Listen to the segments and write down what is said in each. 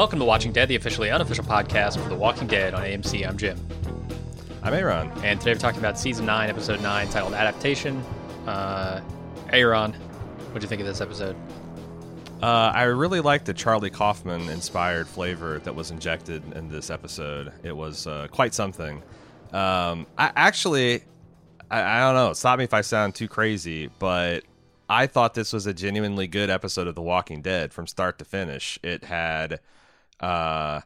Welcome to Watching Dead, the officially unofficial podcast for The Walking Dead on AMC. I'm Jim. I'm Aaron. And today we're talking about season 9, episode 9, titled Adaptation. Uh, Aaron, what do you think of this episode? Uh, I really liked the Charlie Kaufman inspired flavor that was injected in this episode. It was uh, quite something. Um, I actually, I, I don't know. Stop me if I sound too crazy, but I thought this was a genuinely good episode of The Walking Dead from start to finish. It had, uh,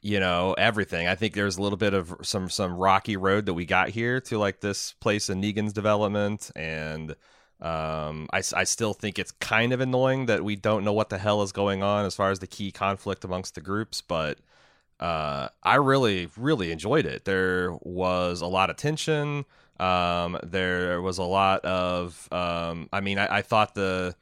you know, everything. I think there's a little bit of some some rocky road that we got here to like this place in Negan's development, and um, I, I still think it's kind of annoying that we don't know what the hell is going on as far as the key conflict amongst the groups, but uh, I really, really enjoyed it. There was a lot of tension. Um, there was a lot of, um, I mean, I, I thought the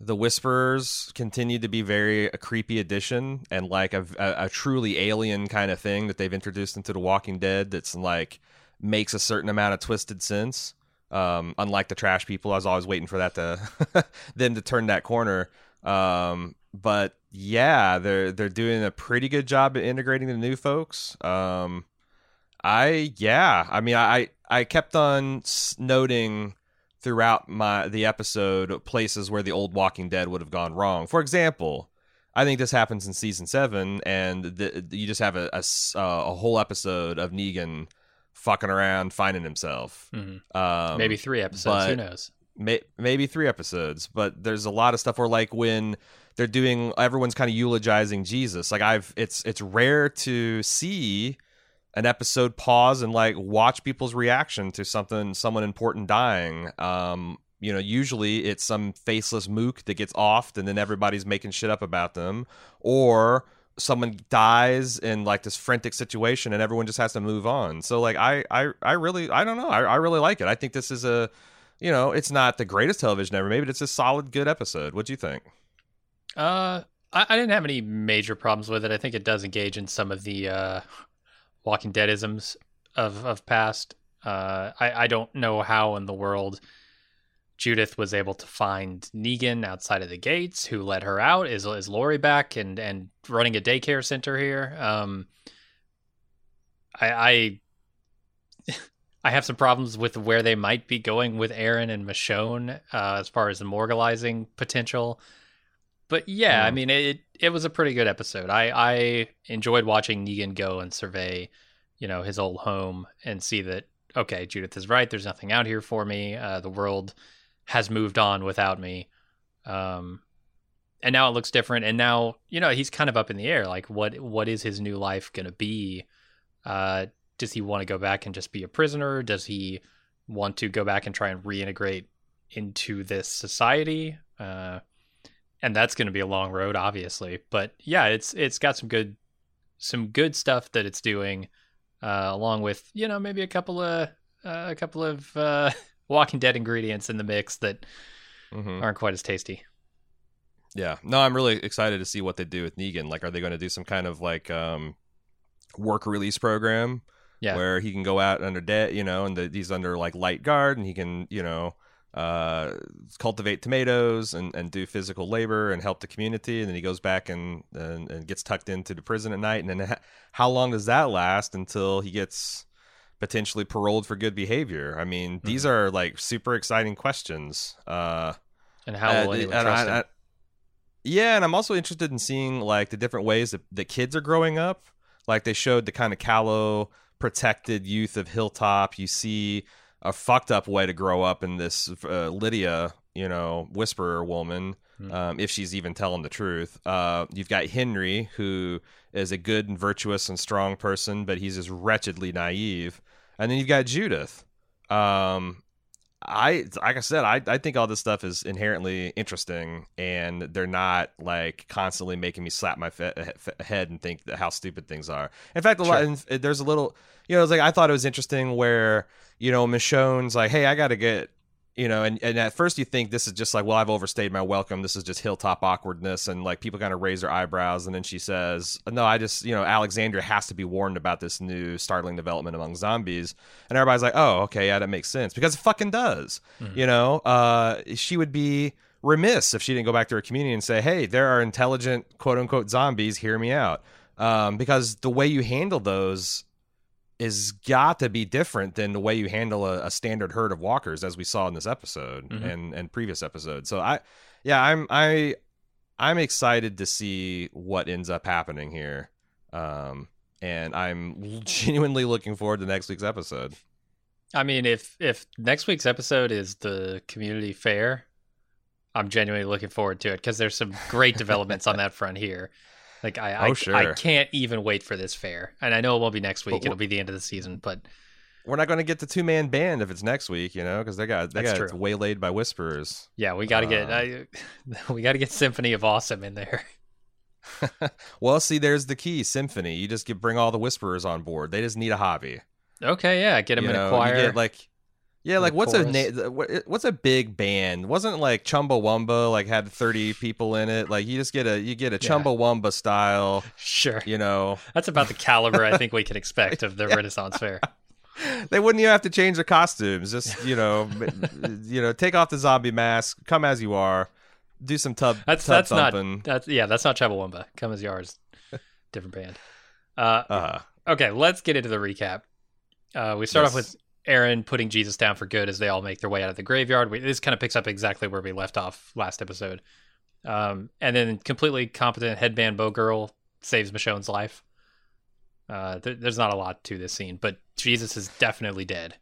the whisperers continued to be very a creepy addition and like a, a, a truly alien kind of thing that they've introduced into the Walking Dead. That's like makes a certain amount of twisted sense. Um, unlike the trash people, I was always waiting for that to them to turn that corner. Um, but yeah, they're they're doing a pretty good job at integrating the new folks. Um, I yeah, I mean, I I kept on noting throughout my the episode places where the old Walking Dead would have gone wrong. For example, I think this happens in season seven, and the, you just have a, a, a whole episode of Negan fucking around finding himself. Mm-hmm. Um, maybe three episodes. Who knows? May, maybe three episodes, but there's a lot of stuff where like when they're doing everyone's kind of eulogizing Jesus. Like I've it's it's rare to see an episode pause and like watch people's reaction to something someone important dying. Um, you know, usually it's some faceless mook that gets offed and then everybody's making shit up about them or someone dies in like this frantic situation and everyone just has to move on. So like I I I really I don't know. I, I really like it. I think this is a you know, it's not the greatest television ever maybe it's a solid good episode. What do you think? Uh I, I didn't have any major problems with it. I think it does engage in some of the uh Walking Deadisms of of past. Uh I, I don't know how in the world Judith was able to find Negan outside of the gates. Who let her out? Is is Lori back and and running a daycare center here? Um, I I, I have some problems with where they might be going with Aaron and Michonne uh, as far as the morgalizing potential. But yeah, mm. I mean it it was a pretty good episode. I I enjoyed watching Negan go and survey, you know, his old home and see that okay, Judith is right. There's nothing out here for me. Uh, the world has moved on without me. Um, and now it looks different. And now, you know, he's kind of up in the air. Like, what what is his new life going to be? Uh, does he want to go back and just be a prisoner? Does he want to go back and try and reintegrate into this society? Uh, and that's going to be a long road, obviously. But yeah, it's it's got some good some good stuff that it's doing, uh, along with you know maybe a couple of uh, a couple of uh, Walking Dead ingredients in the mix that mm-hmm. aren't quite as tasty. Yeah, no, I'm really excited to see what they do with Negan. Like, are they going to do some kind of like um, work release program? Yeah, where he can go out under debt, you know, and the, he's under like light guard, and he can, you know, uh, cultivate tomatoes and, and do physical labor and help the community, and then he goes back and, and, and gets tucked into the prison at night. And then how long does that last until he gets potentially paroled for good behavior? I mean, mm-hmm. these are like super exciting questions. Uh, and how will uh, anyone trust I, I, yeah, and I'm also interested in seeing like the different ways that the kids are growing up. Like they showed the kind of callow, protected youth of Hilltop. You see a fucked up way to grow up in this uh, Lydia, you know, whisperer woman. Mm-hmm. Um, if she's even telling the truth. Uh, you've got Henry, who is a good and virtuous and strong person, but he's just wretchedly naive and then you've got Judith. Um, I like I said, I, I think all this stuff is inherently interesting, and they're not like constantly making me slap my fe- head and think how stupid things are. In fact, a sure. lot there's a little, you know, it's like I thought it was interesting where you know Michonne's like, hey, I got to get you know, and, and at first you think this is just like, well, I've overstayed my welcome. This is just hilltop awkwardness, and like people kind of raise their eyebrows. And then she says, no, I just, you know, Alexandria has to be warned about this new startling development among zombies. And everybody's like, oh, okay, yeah, that makes sense because it fucking does. Mhm. You know, uh, she would be remiss if she didn't go back to her community and say, hey, there are intelligent quote unquote zombies. Hear me out. Um, because the way you handle those is got to be different than the way you handle a, a standard herd of walkers, as we saw in this episode Mhm. and and previous episodes. So I, yeah, I'm I I'm excited to see what ends up happening here, um, and I'm genuinely looking forward to next week's episode. I mean, if if next week's episode is the community fair, I'm genuinely looking forward to it because there's some great developments on that front here. Like I, I, Oh, sure. I can't even wait for this fair, and I know it won't be next week; it'll be the end of the season. But We're not going to get the two man band if it's next week, you know, because they got they That's got true. waylaid by whisperers. yeah, we got to get Uh. I, we got to get Symphony of Awesome in there. well, see, there's the key symphony. You just get bring all the whisperers on board. They just need a hobby. Okay, yeah, get them you in know, a choir. You get like, yeah, like what's a na- what's a big band? Wasn't like Chumbawamba like had thirty people in it? Like you just get a you get a Yeah. Chumbawamba style. sure, You know, that's about the caliber I think we can expect of the Renaissance Fair. they wouldn't even have to change their costumes. Just you know, you know, take off the zombie mask, come as you are, do some tub That's tub that's not thumping. that's yeah, that's not Chumbawamba. Come as yours, different band. Uh, uh-huh. Okay, let's get into the recap. Uh, we start off with Aaron putting Jesus down for good as they all make their way out of the graveyard. We, this kind of picks up exactly where we left off last episode. Um, and then completely competent headband bow girl saves Michonne's life. Uh, there, there's not a lot to this scene, but Jesus is definitely dead.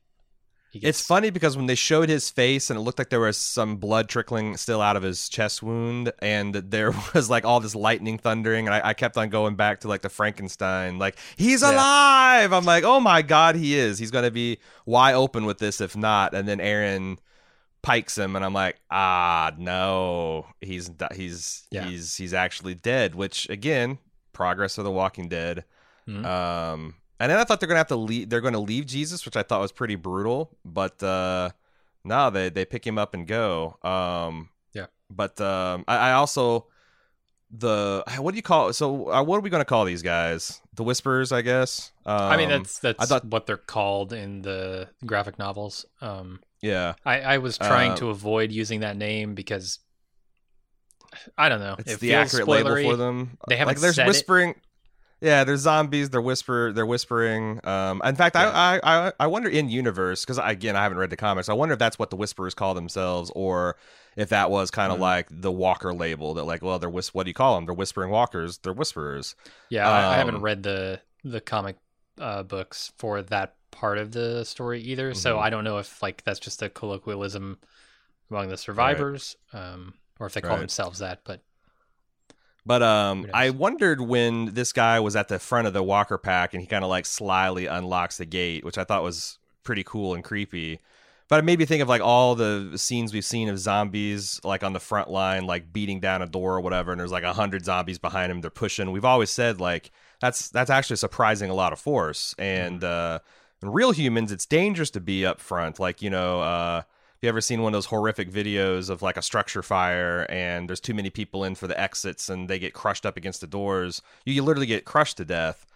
He It's funny because when they showed his face and it looked like there was some blood trickling still out of his chest wound, and there was like all this lightning thundering, and I, I kept on going back to like the Frankenstein, like he's Yeah. alive. I'm like, oh my god, he is. He's gonna be wide open with this if not. And then Aaron pikes him, and I'm like, ah, no, he's he's Yeah. he's he's actually dead. Which again, progress of The Walking Dead. Mhm. Um, and then I thought they're gonna have to leave. They're going to leave Jesus, which I thought was pretty brutal. But uh, no, they they pick him up and go. Um, Yeah. But um, I, I also the what do you call so uh, what are we going to call these guys? The Whisperers, I guess. Um, I mean, that's that's I thought- what they're called in the graphic novels. Um, yeah. I, I was trying Uh, to avoid using that name because I don't know. It's it the accurate spoilery. label for them. They haven't like there's said it. Yeah, there's zombies. They're whisper. They're whispering. Um, in fact, Yeah. I, I I I wonder in universe because again I haven't read the comics. I wonder if that's what the whisperers call themselves, or if that was kind of Mhm. like the Walker label that like, well, they're whis- What do you call them? They're whispering walkers. They're whisperers. Yeah, I, I haven't Um, read the the comic uh, books for that part of the story either, so Mhm. I don't know if like that's just a colloquialism among the survivors, um, or if they call Right. themselves that. But But um, I wondered when this guy was at the front of the Walker pack and he kind of like slyly unlocks the gate, which I thought was pretty cool and creepy. But it made me think of like all the scenes we've seen of zombies like on the front line, like beating down a door or whatever, and there's like a hundred zombies behind him. They're pushing. We've always said like that's that's actually surprising a lot of force. And uh, in real humans, it's dangerous to be up front. Like you know, uh, you ever seen one of those horrific videos of like a structure fire and there's too many people in for the exits and they get crushed up against the doors? You, you literally get crushed to death.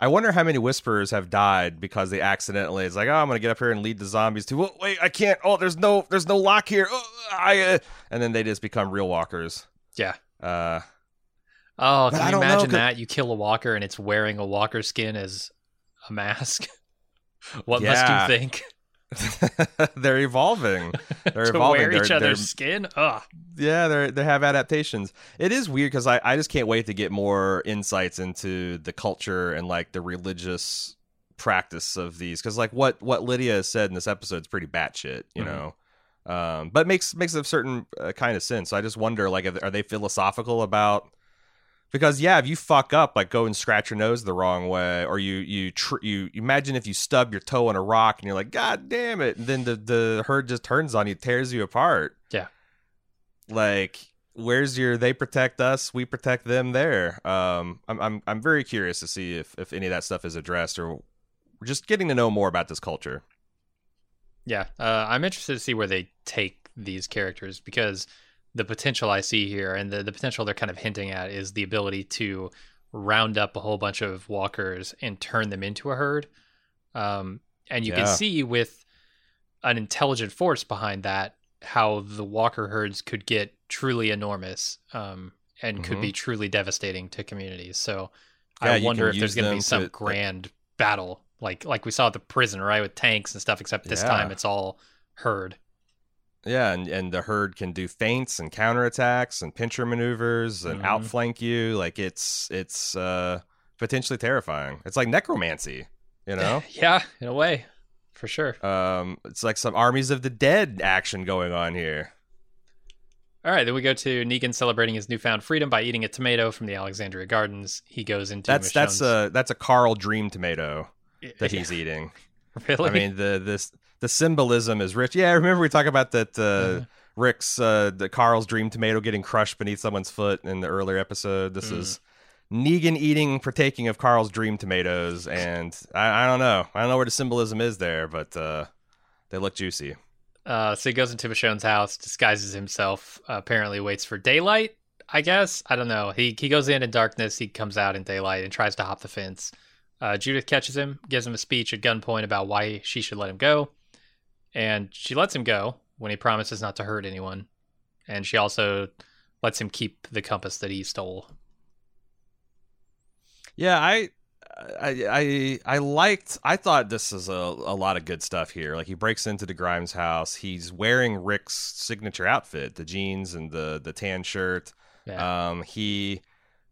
I wonder how many whisperers have died because they accidentally. It's like, oh, I'm gonna get up here and lead the zombies to. Oh, wait, I can't. Oh, there's no, there's no lock here. Oh, I, uh, and then they just become real walkers. yeah. Uh, Oh, can you don't know, that? You kill a walker and it's wearing a walker skin as a mask. what Yeah. must you think they're evolving. They're to evolving. wear They're- each they're- other's skin? Ugh. yeah they they have adaptations it is weird because I, I just can't wait to get more insights into the culture and like the religious practice of these because like what what lydia has said in this episode is pretty batshit you Mhm. know um but makes makes a certain uh, kind of sense so i just wonder like if- are they philosophical about because yeah if you fuck up like go and scratch your nose the wrong way or you you tr- you imagine if you stub your toe on a rock and you're like god damn it and then the the herd just turns on you tears you apart. Yeah. like where's your they protect us we protect them there? Um i'm i'm, I'm very curious to see if if any of that stuff is addressed or just getting to know more about this culture. Yeah, uh, I'm interested to see where they take these characters because the potential I see here and the, the potential they're kind of hinting at is the ability to round up a whole bunch of walkers and turn them into a herd. Um, and you Yeah. can see with an intelligent force behind that how the walker herds could get truly enormous um, and could Mhm. be truly devastating to communities. So Yeah, I wonder if there's going to be some to- grand battle like like we saw at the prison, right, with tanks and stuff. Except this Yeah. time it's all herd. Yeah, and, and the herd can do feints and counterattacks and pincher maneuvers and Mhm. outflank you. Like it's it's uh, potentially terrifying. It's like necromancy, you know. yeah, in a way, for sure. um, it's like some armies of the dead action going on here. All right, then we go to Negan celebrating his newfound freedom by eating a tomato from the Alexandria Gardens. He goes into That's that's a that's a Carl Dream tomato that he's eating. really. I mean the this the symbolism is rich. Yeah, I remember we talked about that uh, Uh-huh. Rick's uh, the Carl's dream tomato getting crushed beneath someone's foot in the earlier episode. This Mm. is Negan eating, partaking of Carl's dream tomatoes, and I, I don't know, I don't know where the symbolism is there, but uh, they look juicy. Uh, so he goes into Michonne's house, disguises himself, uh, apparently waits for daylight, I guess. I don't know. He he goes in in darkness, he comes out in daylight and tries to hop the fence. Uh, Judith catches him, gives him a speech at gunpoint about why she should let him go. And she lets him go when he promises not to hurt anyone. And she also lets him keep the compass that he stole. Yeah, I, I, I, I liked. I thought this is a, a lot of good stuff here. Like he breaks into the Grimes house. He's wearing Rick's signature outfit, the jeans and the the tan shirt. Yeah. Um, he,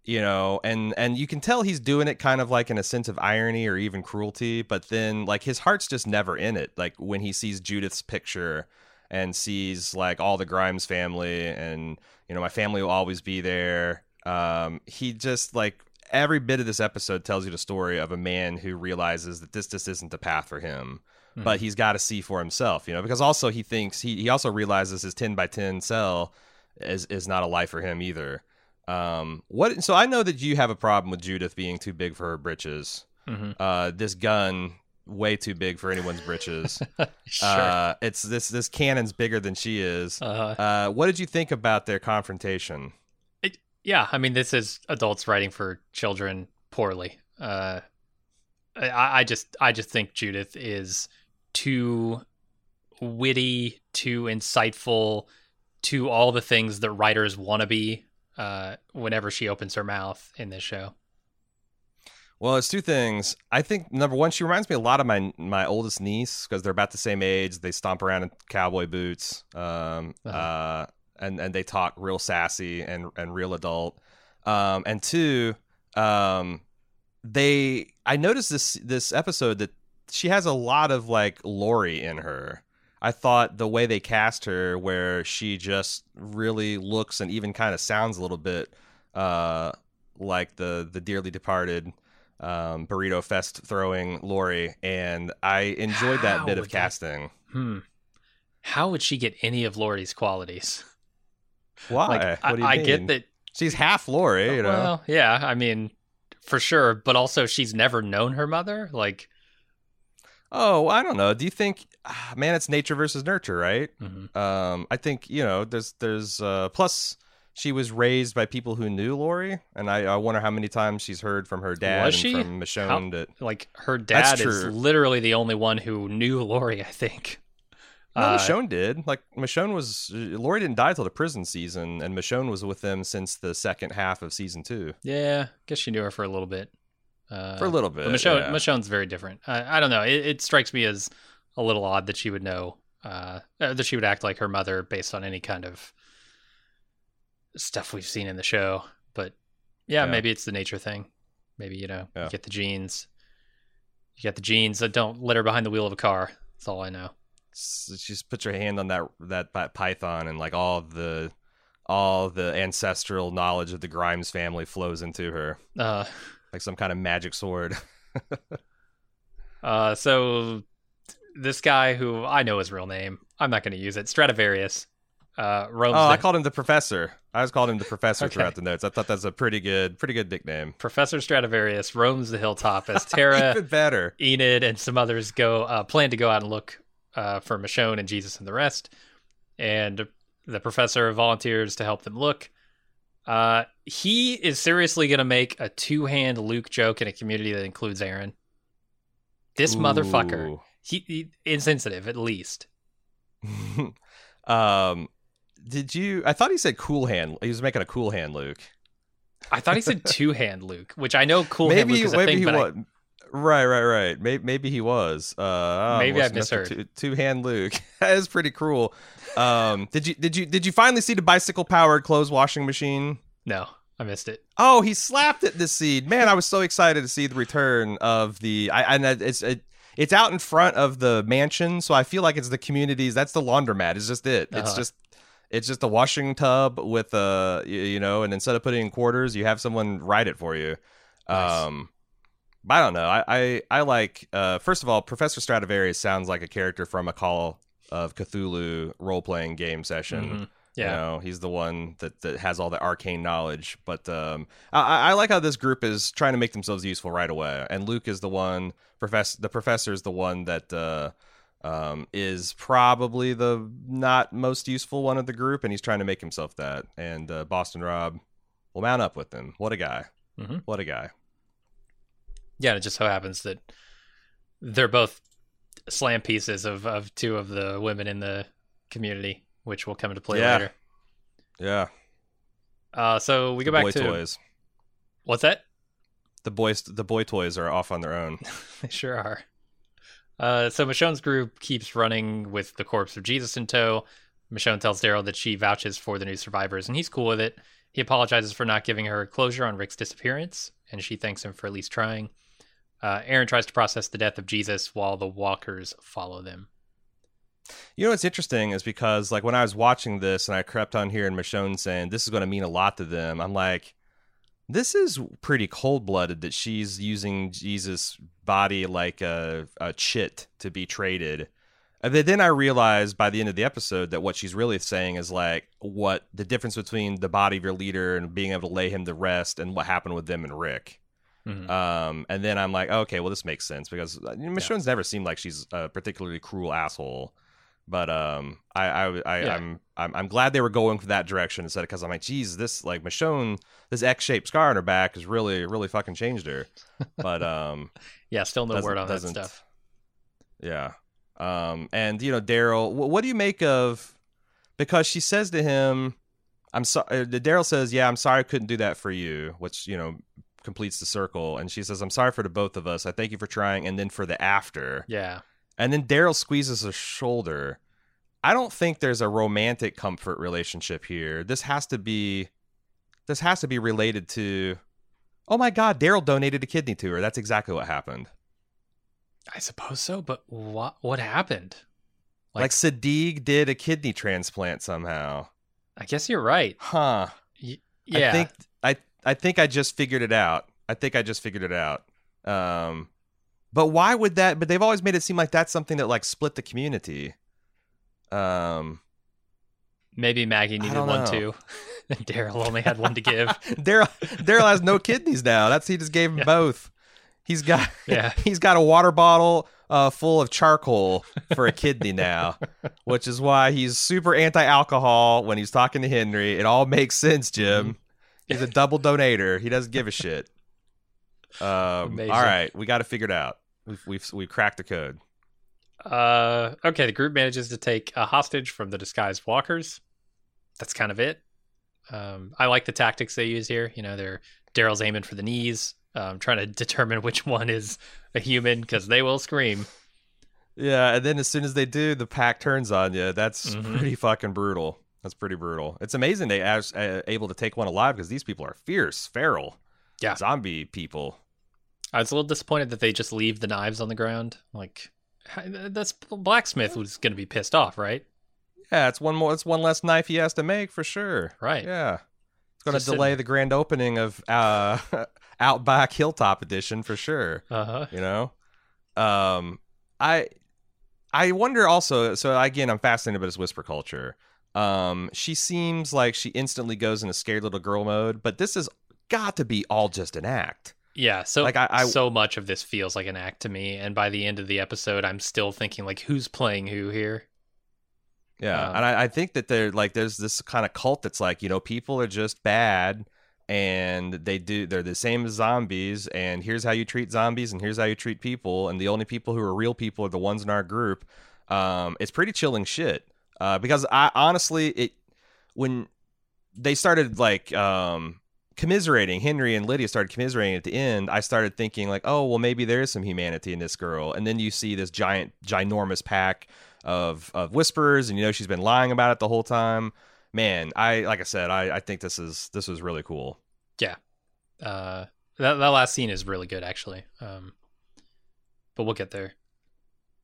you know, and and you can tell he's doing it kind of like in a sense of irony or even cruelty. But then, like his heart's just never in it. Like when he sees Judith's picture and sees like all the Grimes family, and you know, my family will always be there. Um, he just like every bit of this episode tells you the story of a man who realizes that this just isn't the path for him Mhm. but he's got to see for himself, you know, because also he thinks he, he also realizes his 10 by 10 cell is, is not a life for him either. Um, what, so I know that you have a problem with Judith being too big for her britches. Mhm. Uh, this gun way too big for anyone's britches. sure. uh, it's this, this cannon's bigger than she is. uh, Uh, what did you think about their confrontation? yeah, I mean, this is adults writing for children poorly. Uh, I, I just, I just think Judith is too witty, too insightful, to all the things that writers want to be. Uh, whenever she opens her mouth in this show, Well, it's two things. I think number one, she reminds me a lot of my my oldest niece because they're about the same age. They stomp around in cowboy boots, um, Uh-huh. uh, and and they talk real sassy and and real adult. Um, and two, um, they I noticed this this episode that she has a lot of like Lori in her. I thought the way they cast her, where she just really looks and even kind of sounds a little bit uh, like the the dearly departed um, burrito fest throwing Lori, and I enjoyed that How bit of would that- casting. hmm, how would she get any of Lori's qualities? Why? Like, what I, do you I get that she's half Lori, you know. Well, yeah, I mean, for sure, but also she's never known her mother. Like, oh, I don't know. Do you think, ah, man, it's nature versus nurture, right? mhm. Um, I think you know, there's there's uh, plus she was raised by people who knew Lori, and I, I wonder how many times she's heard from her dad Was and she? from Michonne that like her dad is literally the only one who knew Lori. I think. No, Uh, Michonne did. Like Michonne was, Lori didn't die till the prison season, and Michonne was with them since the second half of season two Yeah, guess she knew her for a little bit. Uh, for a little bit. Michonne, yeah. Michonne's very different. I, I don't know. It, it strikes me as a little odd that she would know uh, uh, that she would act like her mother based on any kind of stuff we've seen in the show. But yeah, Yeah. maybe it's the nature thing. Maybe you know Yeah. you get the genes. You get the genes that don't litter behind the wheel of a car. That's all I know. S- she just puts her hand on that that python, and like all the all the ancestral knowledge of the Grimes family flows into her Uh, like some kind of magic sword. uh, so this guy who I know his real name, I'm not going to use it. Stradivarius. Uh, Oh, the- I called him the professor. I was called him the professor Okay. throughout the notes. I thought that's a pretty good, pretty good nickname. Professor Stradivarius roams the hilltop as Tara, Even better. Enid, and some others go uh, plan to go out and look uh, for Michonne and Jesus and the rest, and the professor volunteers to help them look. Uh, he is seriously going to make a two hand Luke joke in a community that includes Aaron. This motherfucker, he, he insensitive at least. um, did you? I thought he said cool hand. He was making a cool hand, Luke. I thought he said two hand Luke, which I know cool hand maybe Luke is a maybe thing, he but I- was. Right, right, right. Maybe, maybe he was. Uh, Maybe I misheard. Two hand Luke. that is pretty cruel. Um, did you did you did you finally see the bicycle powered clothes washing machine? no, I missed it. Oh, he slapped at this seed. Man, I was so excited to see the return of the. I and it's it, it's out in front of the mansion, so I feel like it's the communities. That's the laundromat. It's just it. It's Uh-huh. just it's just a washing tub with a you, know, and instead of putting in quarters, you have someone write it for you. Nice. Um, but I don't know. I I, I like. Uh, first of all, Professor Stradivarius sounds like a character from a Call of Cthulhu role playing game session. Mhm. Yeah. You know, he's the one that, that has all the arcane knowledge. But um, I, I like how this group is trying to make themselves useful right away. And Luke is the one. Professor, the professor is the one that uh, um, is probably the not most useful one of the group, and he's trying to make himself that. And uh, Boston Rob will mount up with him. What a guy! Mhm. What a guy! Yeah, And it just so happens that they're both slam pieces of, of two of the women in the community, which will come into play Yeah. later. Yeah, Uh, so we the go back to toys. what's that? The boys, the boy toys are off on their own. They sure are. Uh, so Michonne's group keeps running with the corpse of Jesus in tow. Michonne tells Daryl that she vouches for the new survivors, and he's cool with it. He apologizes for not giving her closure on Rick's disappearance, and she thanks him for at least trying. Uh, Aaron tries to process the death of Jesus while the walkers follow them. You know what's interesting is because like when I was watching this and I crept on here and Michonne saying this is going to mean a lot to them, I'm like, this is pretty cold blooded that she's using Jesus' body like a, a chit to be traded. And then- I realized by the end of the episode that what she's really saying is like what the difference between the body of your leader and being able to lay him to rest and what happened with them and Rick. Mhm. Um, and then I'm like, okay, well, this makes sense because uh, Michonne's never seemed like she's a particularly cruel asshole. But um, I, I, I Yeah. I'm, I'm, I'm glad they were going for that direction instead of because I'm like, geez, this like Michonne, this X-shaped scar on her back has really, really fucking changed her. But um, yeah, still no word on that stuff. yeah. Um, and you know, Daryl, wh- what do you make of? Because she says to him, "I'm sorry." Daryl says, "Yeah, I'm sorry I couldn't do that for you," which you know completes the circle. And she says, "I'm sorry for the both of us. I thank you for trying." And then for the after, Yeah, and then Daryl squeezes her shoulder. I don't think there's a romantic comfort relationship here. This has to be, this has to be related to. Oh my God, Daryl donated a kidney to her. That's exactly what happened. I suppose so. But what what happened? Like, Like- Siddiq did a kidney transplant somehow. I guess you're right. Huh. Yeah, I think I I think I just figured it out. I think I just figured it out. Um but why would that but they've always made it seem like that's something that like split the community. Um maybe Maggie needed one too. and Daryl only had one to give. Daryl Daryl has no kidneys now. That's he just gave him Yeah. both. He's got Yeah. he's got a water bottle uh, full of charcoal for a kidney now, which is why he's super anti-alcohol when he's talking to Henry. It all makes sense, Jim. Mm-hmm. He's a double donator. He doesn't give a shit. Um, all right, we got to figure it out. We've we've we've cracked the code. Uh, okay, the group manages to take a hostage from the disguised walkers. That's kind of it. Um, I like the tactics they use here. You know, they're Daryl's aiming for the knees, um, trying to determine which one is a human because they will scream. Yeah, and then as soon as they do, the pack turns on you. That's Mhm. pretty fucking brutal. That's pretty brutal. It's amazing they are uh, able to take one alive because these people are fierce, feral, Yeah. zombie people. I was a little disappointed that they just leave the knives on the ground. Like, that's blacksmith was going to be pissed off, right? Yeah, it's one more. It's one less knife he has to make for sure. Right. Yeah, it's going to delay sitting- the grand opening of uh, Outback Hilltop Edition for sure. Uh huh. You know, um, I I wonder also. So again, I'm fascinated by this whisper culture. Um, she seems like she instantly goes into scared little girl mode, but this has got to be all just an act. Yeah, so Like, I- I- so much of this feels like an act to me, and by the end of the episode, I'm still thinking like, who's playing who here? Yeah, Um, and I, I think that they're like there's this kind of cult that's like you know people are just bad and they do they're the same as zombies and here's how you treat zombies and here's how you treat people and the only people who are real people are the ones in our group. Um, it's pretty chilling shit. Uh, because I honestly it when they started like um commiserating henry and lydia started commiserating at the end i started thinking like oh well maybe there is some humanity in this girl and then you see this giant ginormous pack of of whispers and you know she's been lying about it the whole time man i like i said i i think this is this was really cool Yeah. Uh, that that last scene is really good, actually. Um, but we'll get there.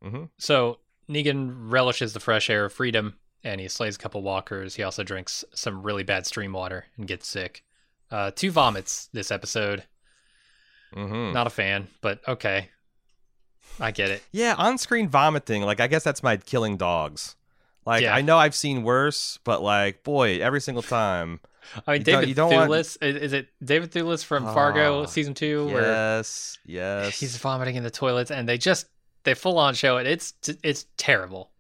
hmm So Negan relishes the fresh air of freedom, and he slays a couple walkers. He also drinks some really bad stream water and gets sick. Uh, two vomits this episode. hmm Not a fan, but okay, I get it. yeah on-screen vomiting like i guess that's my killing dogs like Yeah. i know i've seen worse but like boy every single time I mean, You don't- David don't want- Thewlis is, is it David Thewlis from Fargo Ah, season two, yes yes he's vomiting in the toilets, and they just they full on show it. It's it's terrible.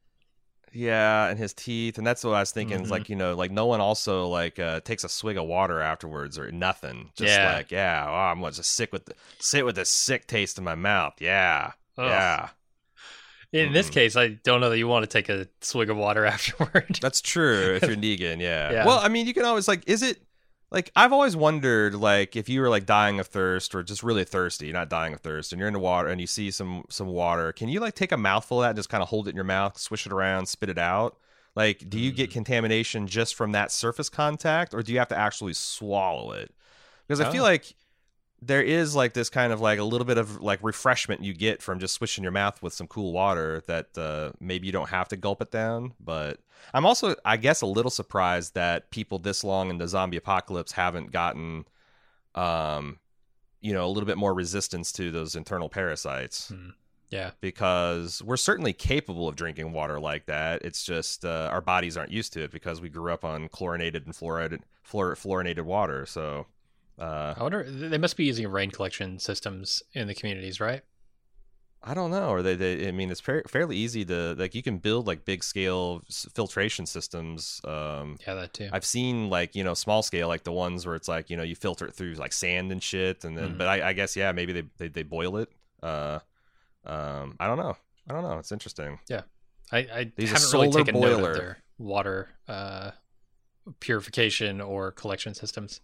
Yeah, and his teeth, and that's what I was thinking. Is Mhm. like you know, like no one also like uh, takes a swig of water afterwards or nothing. Just Yeah. like yeah, oh, I'm just sick with the, sit with this sick taste in my mouth. Yeah, Ugh. yeah, In this Mhm. case, I don't know that you want to take a swig of water afterward. that's true. if you're Negan, yeah. Yeah. Well, I mean, you can always like, is it like I've always wondered like if you were like dying of thirst or just really thirsty, you're not dying of thirst, and you're in the water and you see some some water, can you like take a mouthful of that and just kind of hold it in your mouth, swish it around, spit it out? Like, do you get Mm. contamination just from that surface contact, or do you have to actually swallow it? Because I feel Oh. like there is like this kind of like a little bit of like refreshment you get from just swishing your mouth with some cool water that uh, maybe you don't have to gulp it down. But I'm also, I guess, a little surprised that people this long in the zombie apocalypse haven't gotten, um, you know, a little bit more resistance to those internal parasites Hmm. Yeah, because we're certainly capable of drinking water like that. It's just uh, our bodies aren't used to it because we grew up on chlorinated and fluoridated, fluor- fluorinated water. So, uh, I wonder they must be using rain collection systems in the communities, right? I don't know. Or they, they I mean, it's fair, fairly easy to like. You can build like big scale filtration systems. Um, Yeah, that too. I've seen like you know small scale, like the ones where it's like you know you filter it through like sand and shit, and then Mhm. but I, I guess yeah, maybe they, they they boil it. Uh, um, I don't know. I don't know. It's interesting. Yeah, I, I These haven't really taken note of their water uh, purification or collection systems.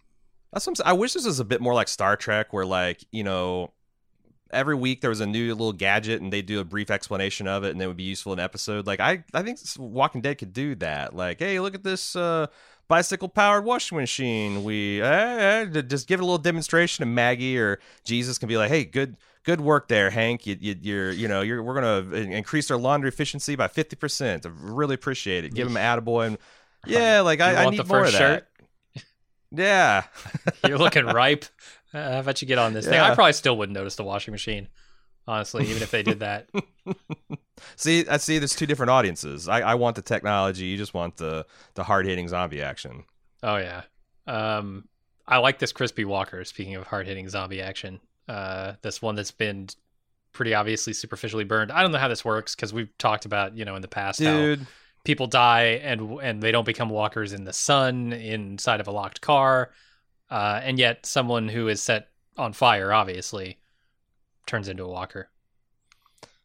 That's what I'm saying. I wish this was a bit more like Star Trek, where like you know, every week there was a new little gadget, and they'd do a brief explanation of it, and it would be useful in an episode. Like I, I think Walking Dead could do that. Like, hey, look at this uh, bicycle powered washing machine. We eh, eh, just give it a little demonstration, and Maggie or Jesus can be like, hey, good. Good work there, Hank. You, you, you're, you know, you're, we're gonna increase our laundry efficiency by fifty percent. I really appreciate it. Give him an attaboy, and yeah, like I, I need more of that. shirt? Yeah, You're looking ripe. Uh, how about you get on this thing? I probably still wouldn't notice the washing machine, honestly, even if they did that. See, I see. There's two different audiences. I, I want the technology. You just want the the hard hitting zombie action. Oh yeah. Um, I like this crispy walker. Speaking of hard hitting zombie action, uh, this one that's been pretty obviously superficially burned. I don't know how this works because we've talked about you know in the past how Dude, people die and and they don't become walkers in the sun inside of a locked car, uh, and yet someone who is set on fire obviously turns into a walker.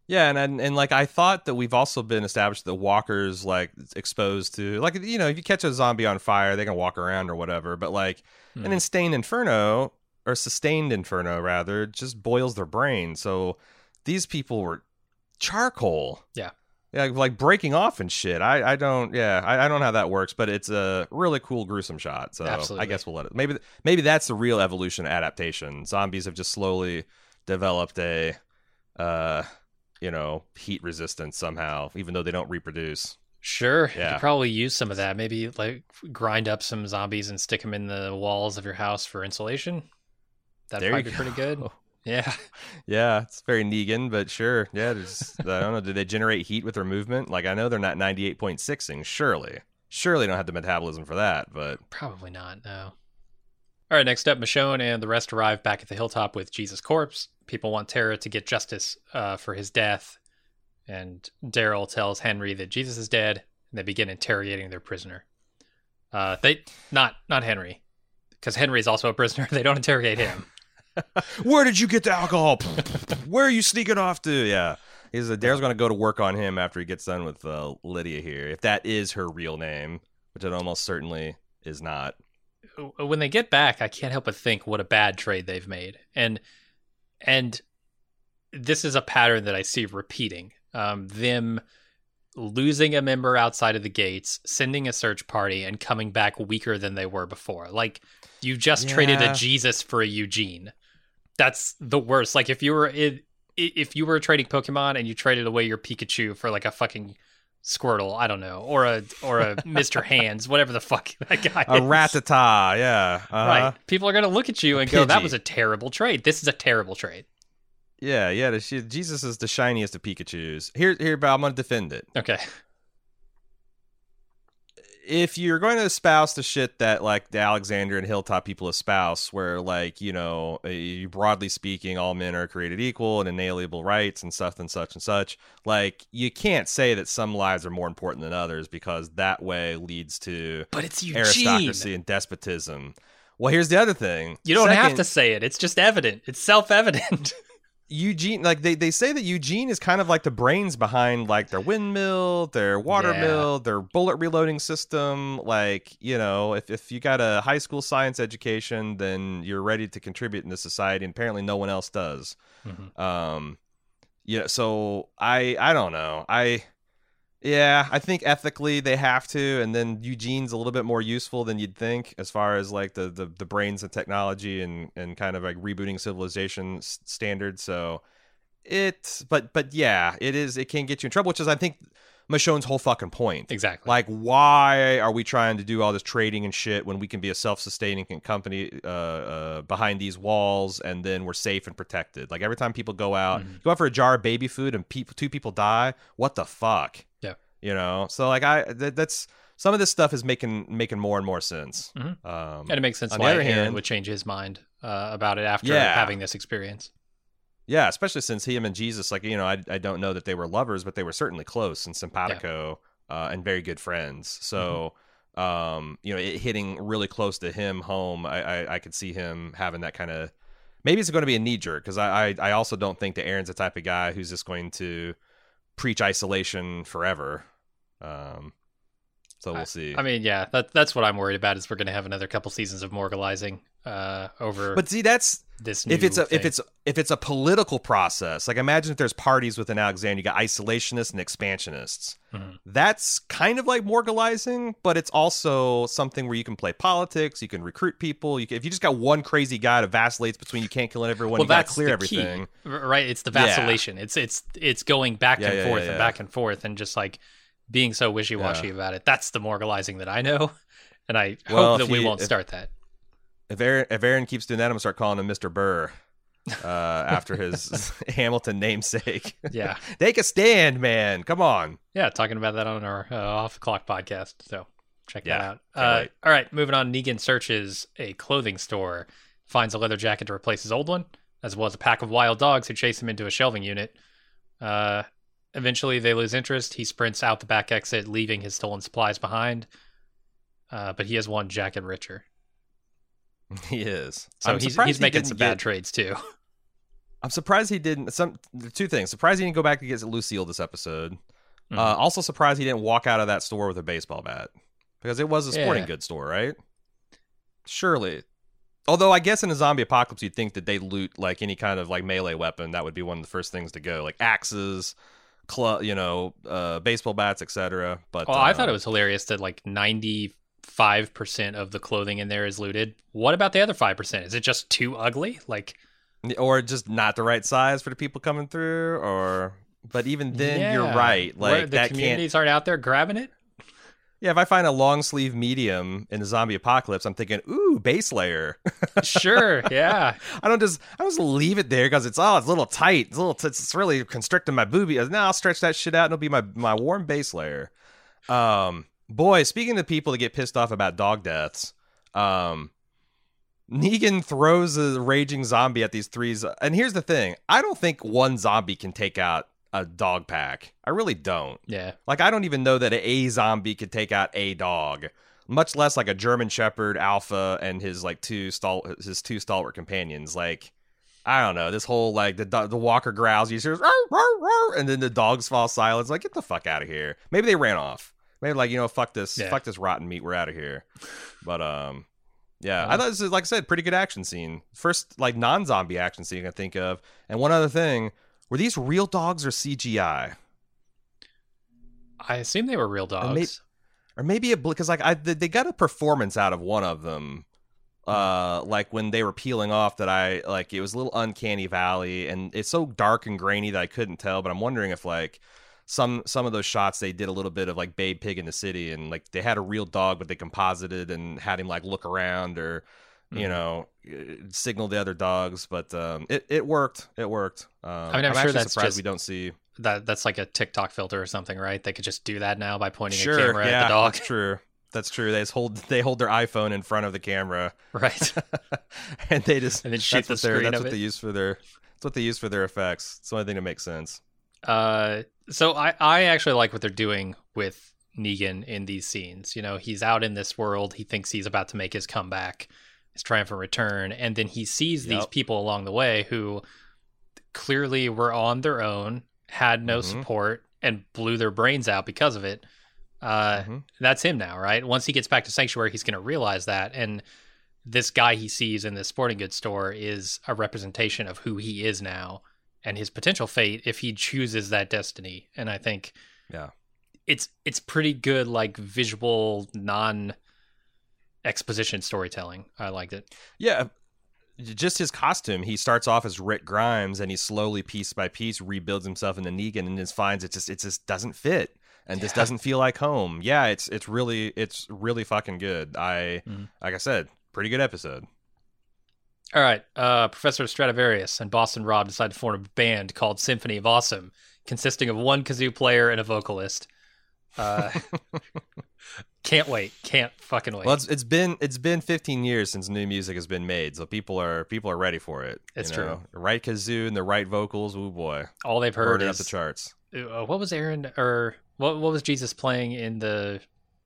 yeah, and, and and like I thought that we've also been established that walkers like exposed to like you know if you catch a zombie on fire they can walk around or whatever, but like Hmm. and in Stained Inferno or Sustained Inferno rather just boils their brain. So these people were charcoal. Yeah. Yeah, like breaking off and shit. I, I don't yeah I, I don't know how that works, but it's a really cool gruesome shot. So I guess we'll let it. Maybe maybe that's the real evolution adaptation. Zombies have just slowly developed a uh you know heat resistance somehow, even though they don't reproduce. Sure, you could probably use some of that. Maybe like grind up some zombies and stick them in the walls of your house for insulation. That'd There probably be pretty good. Yeah, Yeah, it's very Negan, but sure. Yeah, there's, I don't know. Do they generate heat with their movement? Like I know they're not 98.6ing. Surely, surely don't have the metabolism for that. But probably not. No. All right, next up, Michonne and the rest arrive back at the hilltop with Jesus' corpse. People want Tara to get justice uh, for his death, and Daryl tells Henry that Jesus is dead, and they begin interrogating their prisoner. Uh, they not not Henry, because Henry is also a prisoner. They don't interrogate him. Where did you get the alcohol? Where are you sneaking off to? Yeah. He's a, Daryl's going to go to work on him after he gets done with uh, Lydia here, if that is her real name, which it almost certainly is not. when they get back, I can't help but think what a bad trade they've made, and and this is a pattern that I see repeating. Um, them losing a member outside of the gates, sending a search party, and coming back weaker than they were before. Like you just traded a Jesus for a Eugene. That's the worst. Like if you were in, if you were trading Pokemon and you traded away your Pikachu for like a fucking Squirtle, I don't know, or a or a Mr. Hands, whatever the fuck that guy A Rattata, yeah. Uh-huh. Right. People are going to look at you and go, that was a terrible trade. This is a terrible trade. Yeah, yeah. the- she- Jesus is the shiniest of Pikachu's. Here, here, but I'm to defend it. Okay. If you're going to espouse the shit that like the Alexandria and Hilltop people espouse, where like you know, uh, broadly speaking, all men are created equal and inalienable rights and stuff and such and such, like you can't say that some lives are more important than others because that way leads to But it's Eugene. aristocracy and despotism. Well, here's the other thing. You don't have to say it. It's just evident. It's self evident. Eugene, like they, they say that Eugene is kind of like the brains behind like their windmill, their water Yeah. mill, their bullet reloading system. Like, you know, if, if you got a high school science education, then you're ready to contribute in the society. And apparently no one else does. Mhm. Um, yeah. So I, I don't know. I, yeah, I think ethically they have to, and then Eugene's a little bit more useful than you'd think as far as like the the, the brains and technology and and kind of like rebooting civilization s- standards. So it, but but yeah, it is. It can get you in trouble, which is I think Michonne's whole fucking point. exactly. Like, why are we trying to do all this trading and shit when we can be a self-sustaining company uh, uh, behind these walls, and then we're safe and protected? Like every time people go out, Mhm. go out for a jar of baby food, and people, two people die. What the fuck? Yeah. you know. So like, I that, that's some of this stuff is making making more and more sense. Mhm. Um, and it makes sense on the why other Aaron hand- would change his mind uh, about it after Yeah. having this experience. Yeah, especially since him and Jesus, like you know, I I don't know that they were lovers, but they were certainly close and simpatico uh, and very good friends. So, um, you know, it hitting really close to him home, I I, I could see him having that kind of. Maybe it's going to be a knee jerk because I, I I also don't think that Aaron's the type of guy who's just going to preach isolation forever. Um, so we'll see. I mean, yeah, that, that's what I'm worried about is we're going to have another couple seasons of morgalizing uh, over but see, that's this. if it's a thing. if it's if it's a political process like imagine if there's parties within alexandria you got isolationists and expansionists Mhm. that's kind of like morgalizing but it's also something where you can play politics you can recruit people you can, if you just got one crazy guy that vacillates between you can't kill everyone well, you that's clear everything key, right? It's the Yeah. vacillation. It's it's it's going back Yeah, and yeah, forth yeah, and back and forth, and just like being so wishy washy Yeah. about it. That's the moralizing that I know, and I Well, hope that we won't if- start that. if aaron if aaron keeps doing that i'm gonna start calling him mr burr uh, after his hamilton namesake Yeah, take a stand man come on yeah, talking about that on our uh, off the clock podcast. So check Yeah, that out. Uh, all right, moving on. Negan searches a clothing store, finds a leather jacket to replace his old one, as well as a pack of wild dogs who chase him into a shelving unit. Uh, eventually, they lose interest. He sprints out the back exit, leaving his stolen supplies behind. Uh, but he has one jacket richer, he is so I'm he's he's he making didn't some get- bad trades too. I'm surprised he didn't. Some two things. Surprised he didn't go back to get Lucille this episode. Mhm. Uh, also surprised he didn't walk out of that store with a baseball bat because it was a sporting Yeah. goods store, right? Surely. Although I guess in a zombie apocalypse you'd think that they loot like any kind of like melee weapon. That would be one of the first things to go, like axes, cl- you know, uh, baseball bats, etc. But Well, I thought uh, it was hilarious that like ninety five percent of the clothing in there is looted. What about the other five percent? Is it just too ugly? Like, or just not the right size for the people coming through, or. But even then, you're yeah. right. Where Like the that can't communities aren't out there grabbing it. Yeah, if I find a long sleeve medium in a zombie apocalypse, I'm thinking, ooh, base layer. Sure, yeah. I don't just I don't just leave it there because it's oh it's a little tight, it's a little it's, it's really constricting my boobie. Now I'll stretch that shit out and it'll be my my warm base layer. Um, boy, speaking to people that get pissed off about dog deaths, um, Negan throws a raging zombie at these threes. And here's the thing I don't think one zombie can take out a dog pack. I really don't. Yeah. Like, I don't even know that a zombie could take out a dog, much less like a German Shepherd Alpha and his like two stal- his two stalwart companions. Like, I don't know. This whole like the do- the walker growls, you hear, and then the dogs fall silent. It's like, get the fuck out of here. Maybe they ran off. Maybe like you know, fuck this, Yeah. fuck this rotten meat. We're out of here. But um, yeah, I thought this is like I said, pretty good action scene. First like non-zombie action scene I think of. And one other thing, were these real dogs or CGI? I assume they were real dogs. or maybe a because like I they they got a performance out of one of them, uh, like when they were peeling off that I like it was a little uncanny valley and it's so dark and grainy that I couldn't tell. But I'm wondering if like some some of those shots they did a little bit of like Babe Pig in the City and like they had a real dog but they composited and had him like look around or you Mhm. know uh, signal the other dogs. But um, it it worked. It worked. Um, I mean, I'm sure actually that's surprised just- we don't see. that that's like a TikTok filter or something, right? They could just do that now by pointing Sure, a camera yeah, at the dog. that's true. That's true. They just hold they hold their iPhone in front of the camera, Right. and they just And then shoot that's the what screen That's what it. they use for their. That's what they use for their effects. It's the only thing that makes sense. Uh, so I, I actually like what they're doing with Negan in these scenes. You know, he's out in this world. He thinks he's about to make his comeback, his triumphant return, and then he sees these people along the way who clearly were on their own, had no Mhm. support, and blew their brains out because of it. Uh, Mhm. That's him now, right? Once he gets back to Sanctuary, he's going to realize that, and this guy he sees in this sporting goods store is a representation of who he is now and his potential fate if he chooses that destiny. And I think Yeah. it's it's pretty good like visual non exposition storytelling. I liked it. Yeah, just his costume. He starts off as Rick Grimes, and he slowly, piece by piece, rebuilds himself into Negan, and just finds it just it just doesn't fit, and just Yeah. doesn't feel like home. Yeah, it's it's really it's really fucking good. I Mhm. like I said, pretty good episode. All right, uh, Professor Stradivarius and Boston Rob decide to form a band called Symphony of Awesome, consisting of one kazoo player and a vocalist. Uh, can't wait! Can't fucking wait! Well, it's, it's been it's been 15 years since new music has been made, so people are people are ready for it. It's you true. know? The right kazoo and the right vocals. Oh boy, All they've heard burning up is the charts. uh, what was Aaron or what what was Jesus playing in the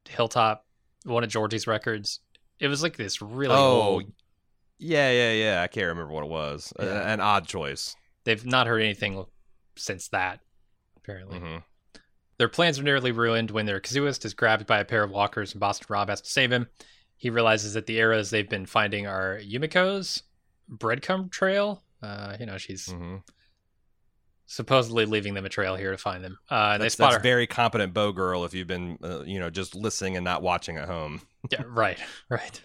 Hilltop one of Georgie's records? It was like this really Oh, old. yeah, yeah, yeah. I can't remember what it was. Yeah. An odd choice. They've not heard anything since that. Apparently, hmm their plans are nearly ruined when their kazooist is grabbed by a pair of walkers, and Boston Rob has to save him. He realizes that the arrows they've been finding are Yumiko's breadcrumb trail. Uh, you know, she's hmm supposedly leaving them a trail here to find them. Uh, and they That's, spot that's her. very competent bow girl. If you've been, uh, you know, just listening and not watching at home. Yeah, right, right.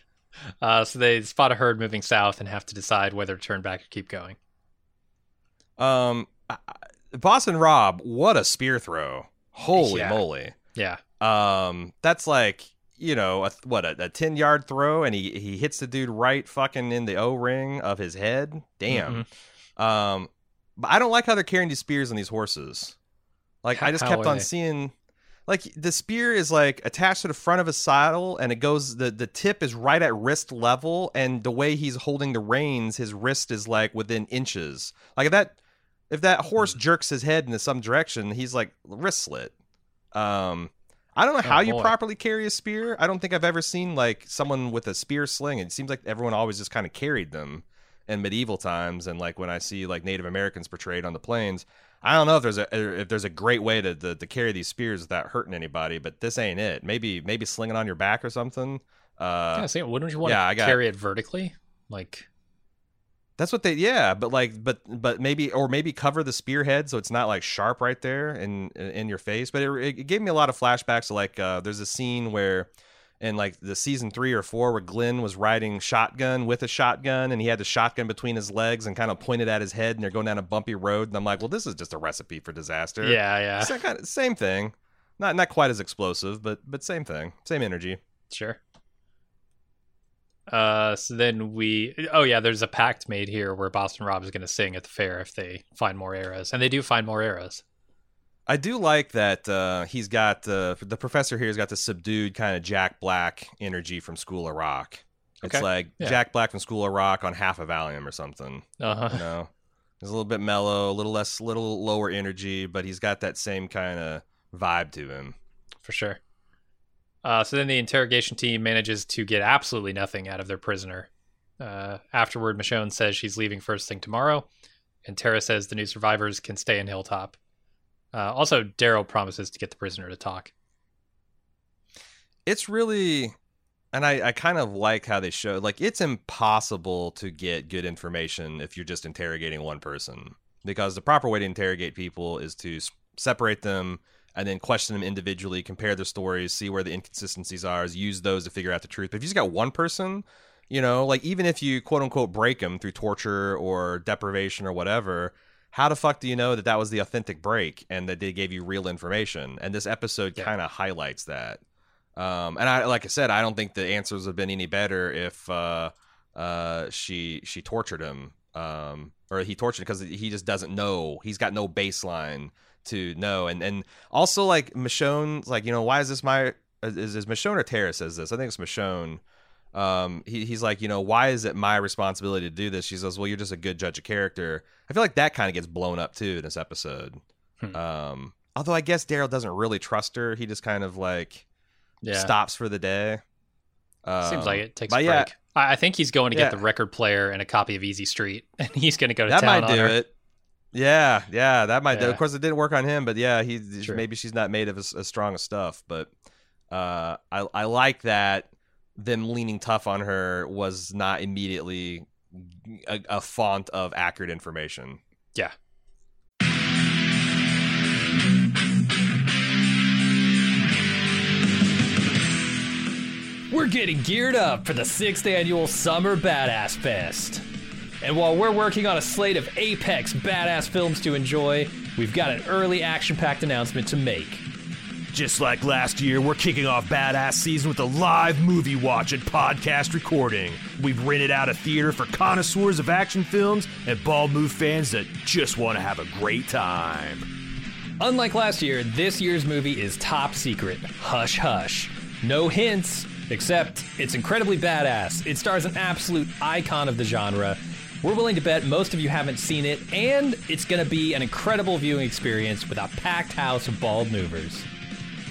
Uh, so they spot a herd moving south and have to decide whether to turn back or keep going. Um, Boston Rob, what a spear throw! Holy Yeah. moly! Yeah, Um, that's like you know a, what a, a ten yard throw, and he he hits the dude right fucking in the O ring of his head. Damn. Mm-hmm. Um, but I don't like how they're carrying these spears on these horses. Like I just kept on they? seeing, like the spear is like attached to the front of his saddle, and it goes the the tip is right at wrist level, and the way he's holding the reins, his wrist is like within inches. Like if that if that Hmm. horse jerks his head into some direction, he's like wrist slit. Um. I don't know how you Oh, properly carry a spear. I don't think I've ever seen like someone with a spear sling. It seems like everyone always just kind of carried them in medieval times and like when I see like Native Americans portrayed on the plains, I don't know if there's a if there's a great way to to, to carry these spears without hurting anybody, but this ain't it. Maybe maybe sling it on your back or something. Uh, yeah. See, wouldn't you want yeah, I to got- carry it vertically? Like, that's what they yeah, but like but but maybe or maybe cover the spearhead so it's not like sharp right there in in your face. But it, it gave me a lot of flashbacks. To like uh, there's a scene where in like the season three or four where Glenn was riding shotgun with a shotgun and he had the shotgun between his legs and kind of pointed at his head and they're going down a bumpy road and I'm like, well, this is just a recipe for disaster. yeah, yeah, kind of, same thing. Not not quite as explosive, but but same thing, same energy. sure. Uh, so then we, oh yeah, there's a pact made here where Boston Rob is going to sing at the fair if they find more arrows, and they do find more arrows. I do like that uh, he's got uh, the professor here has got the subdued kind of Jack Black energy from School of Rock. It's Okay. like Yeah. Jack Black from School of Rock on half a Valium or something. Uh You know, he's a little bit mellow, a little less, a little lower energy, but he's got that same kind of vibe to him. For sure. Uh, so then the interrogation team manages to get absolutely nothing out of their prisoner. Uh, afterward, Michonne says she's leaving first thing tomorrow, and Tara says the new survivors can stay in Hilltop. Uh, also, Daryl promises to get the prisoner to talk. It's really, and I, I kind of like how they show, like, it's impossible to get good information if you're just interrogating one person. Because the proper way to interrogate people is to separate them and then question them individually, compare their stories, see where the inconsistencies are, use those to figure out the truth. But if you just got one person, you know, like even if you quote unquote break them through torture or deprivation or whatever, how the fuck do you know that that was the authentic break and that they gave you real information? And this episode Yeah. kind of highlights that. Um, and I, like I said, I don't think the answers have been any better if uh, uh, she she tortured him, um, or he tortured because he just doesn't know. He's got no baseline to know. And and also like Michonne's like, you know, why is this my is, is Michonne or Tara says this? I think it's Michonne. Um, he, he's like, you know, why is it my responsibility to do this? She says, well, you're just a good judge of character. I feel like that kind of gets blown up too in this episode. Hmm. Um, although I guess Daryl doesn't really trust her. He just kind of like Yeah, stops for the day. seems Um, like it takes but a yeah, break. I, I think he's going to Yeah. get the record player and a copy of Easy Street, and he's going to go to that town might on do her. it. Yeah, yeah, that might. Yeah. Of course, it didn't work on him, but yeah, he True. maybe she's not made of as, as strong as stuff. But uh, I I like that them leaning tough on her was not immediately a, a font of accurate information. Yeah. We're getting geared up for the sixth annual Summer Badass Fest. And while we're working on a slate of apex badass films to enjoy, we've got an early action packed announcement to make. Just like last year, we're kicking off Badass Season with a live movie watch and podcast recording. We've rented out a theater for connoisseurs of action films and bald move fans that just want to have a great time. Unlike last year, this year's movie is top secret. Hush hush. No hints, except it's incredibly badass. It stars an absolute icon of the genre. We're willing to bet most of you haven't seen it, and it's gonna be an incredible viewing experience with a packed house of bald movers.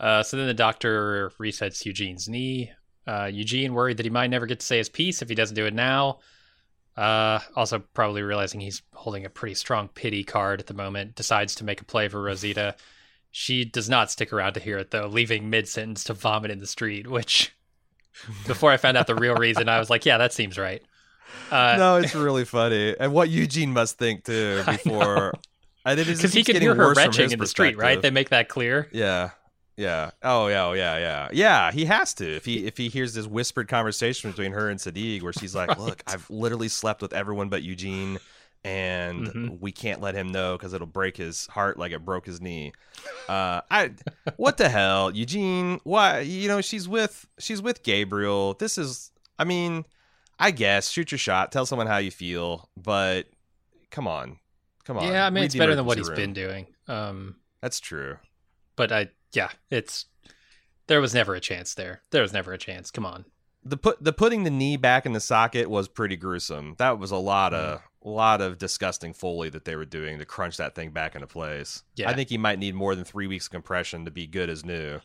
Uh, so then the doctor resets Eugene's knee. Uh, Eugene worried that he might never get to say his piece if he doesn't do it now. Uh, also, probably realizing he's holding a pretty strong pity card at the moment, decides to make a play for Rosita. She does not stick around to hear it though, leaving mid sentence to vomit in the street. Which, before I found out the real reason, I was like, "Yeah, that seems right." Uh, no, it's really funny, and what Eugene must think too before. I think because he can hear her retching in the street, right? They make that clear. Yeah. Yeah. Oh yeah. Oh yeah. Yeah. Yeah. He has to if he if he hears this whispered conversation between her and Siddiq, where she's like, Right. "Look, I've literally slept with everyone but Eugene, and Mhm. we can't let him know because it'll break his heart like it broke his knee." Uh, I what the hell, Eugene? Why? You know, she's with she's with Gabriel. This is, I mean, I guess shoot your shot, tell someone how you feel, but come on, come on. Yeah, I mean, it's better than what he's emergency been doing. Um, That's true. but I, yeah, it's There was never a chance there. There was never a chance. Come on. the put the putting the knee back in the socket was pretty gruesome. That was a lot of a lot of disgusting foley that they were doing to crunch that thing back into place. Yeah. I think he might need more than three weeks of compression to be good as new.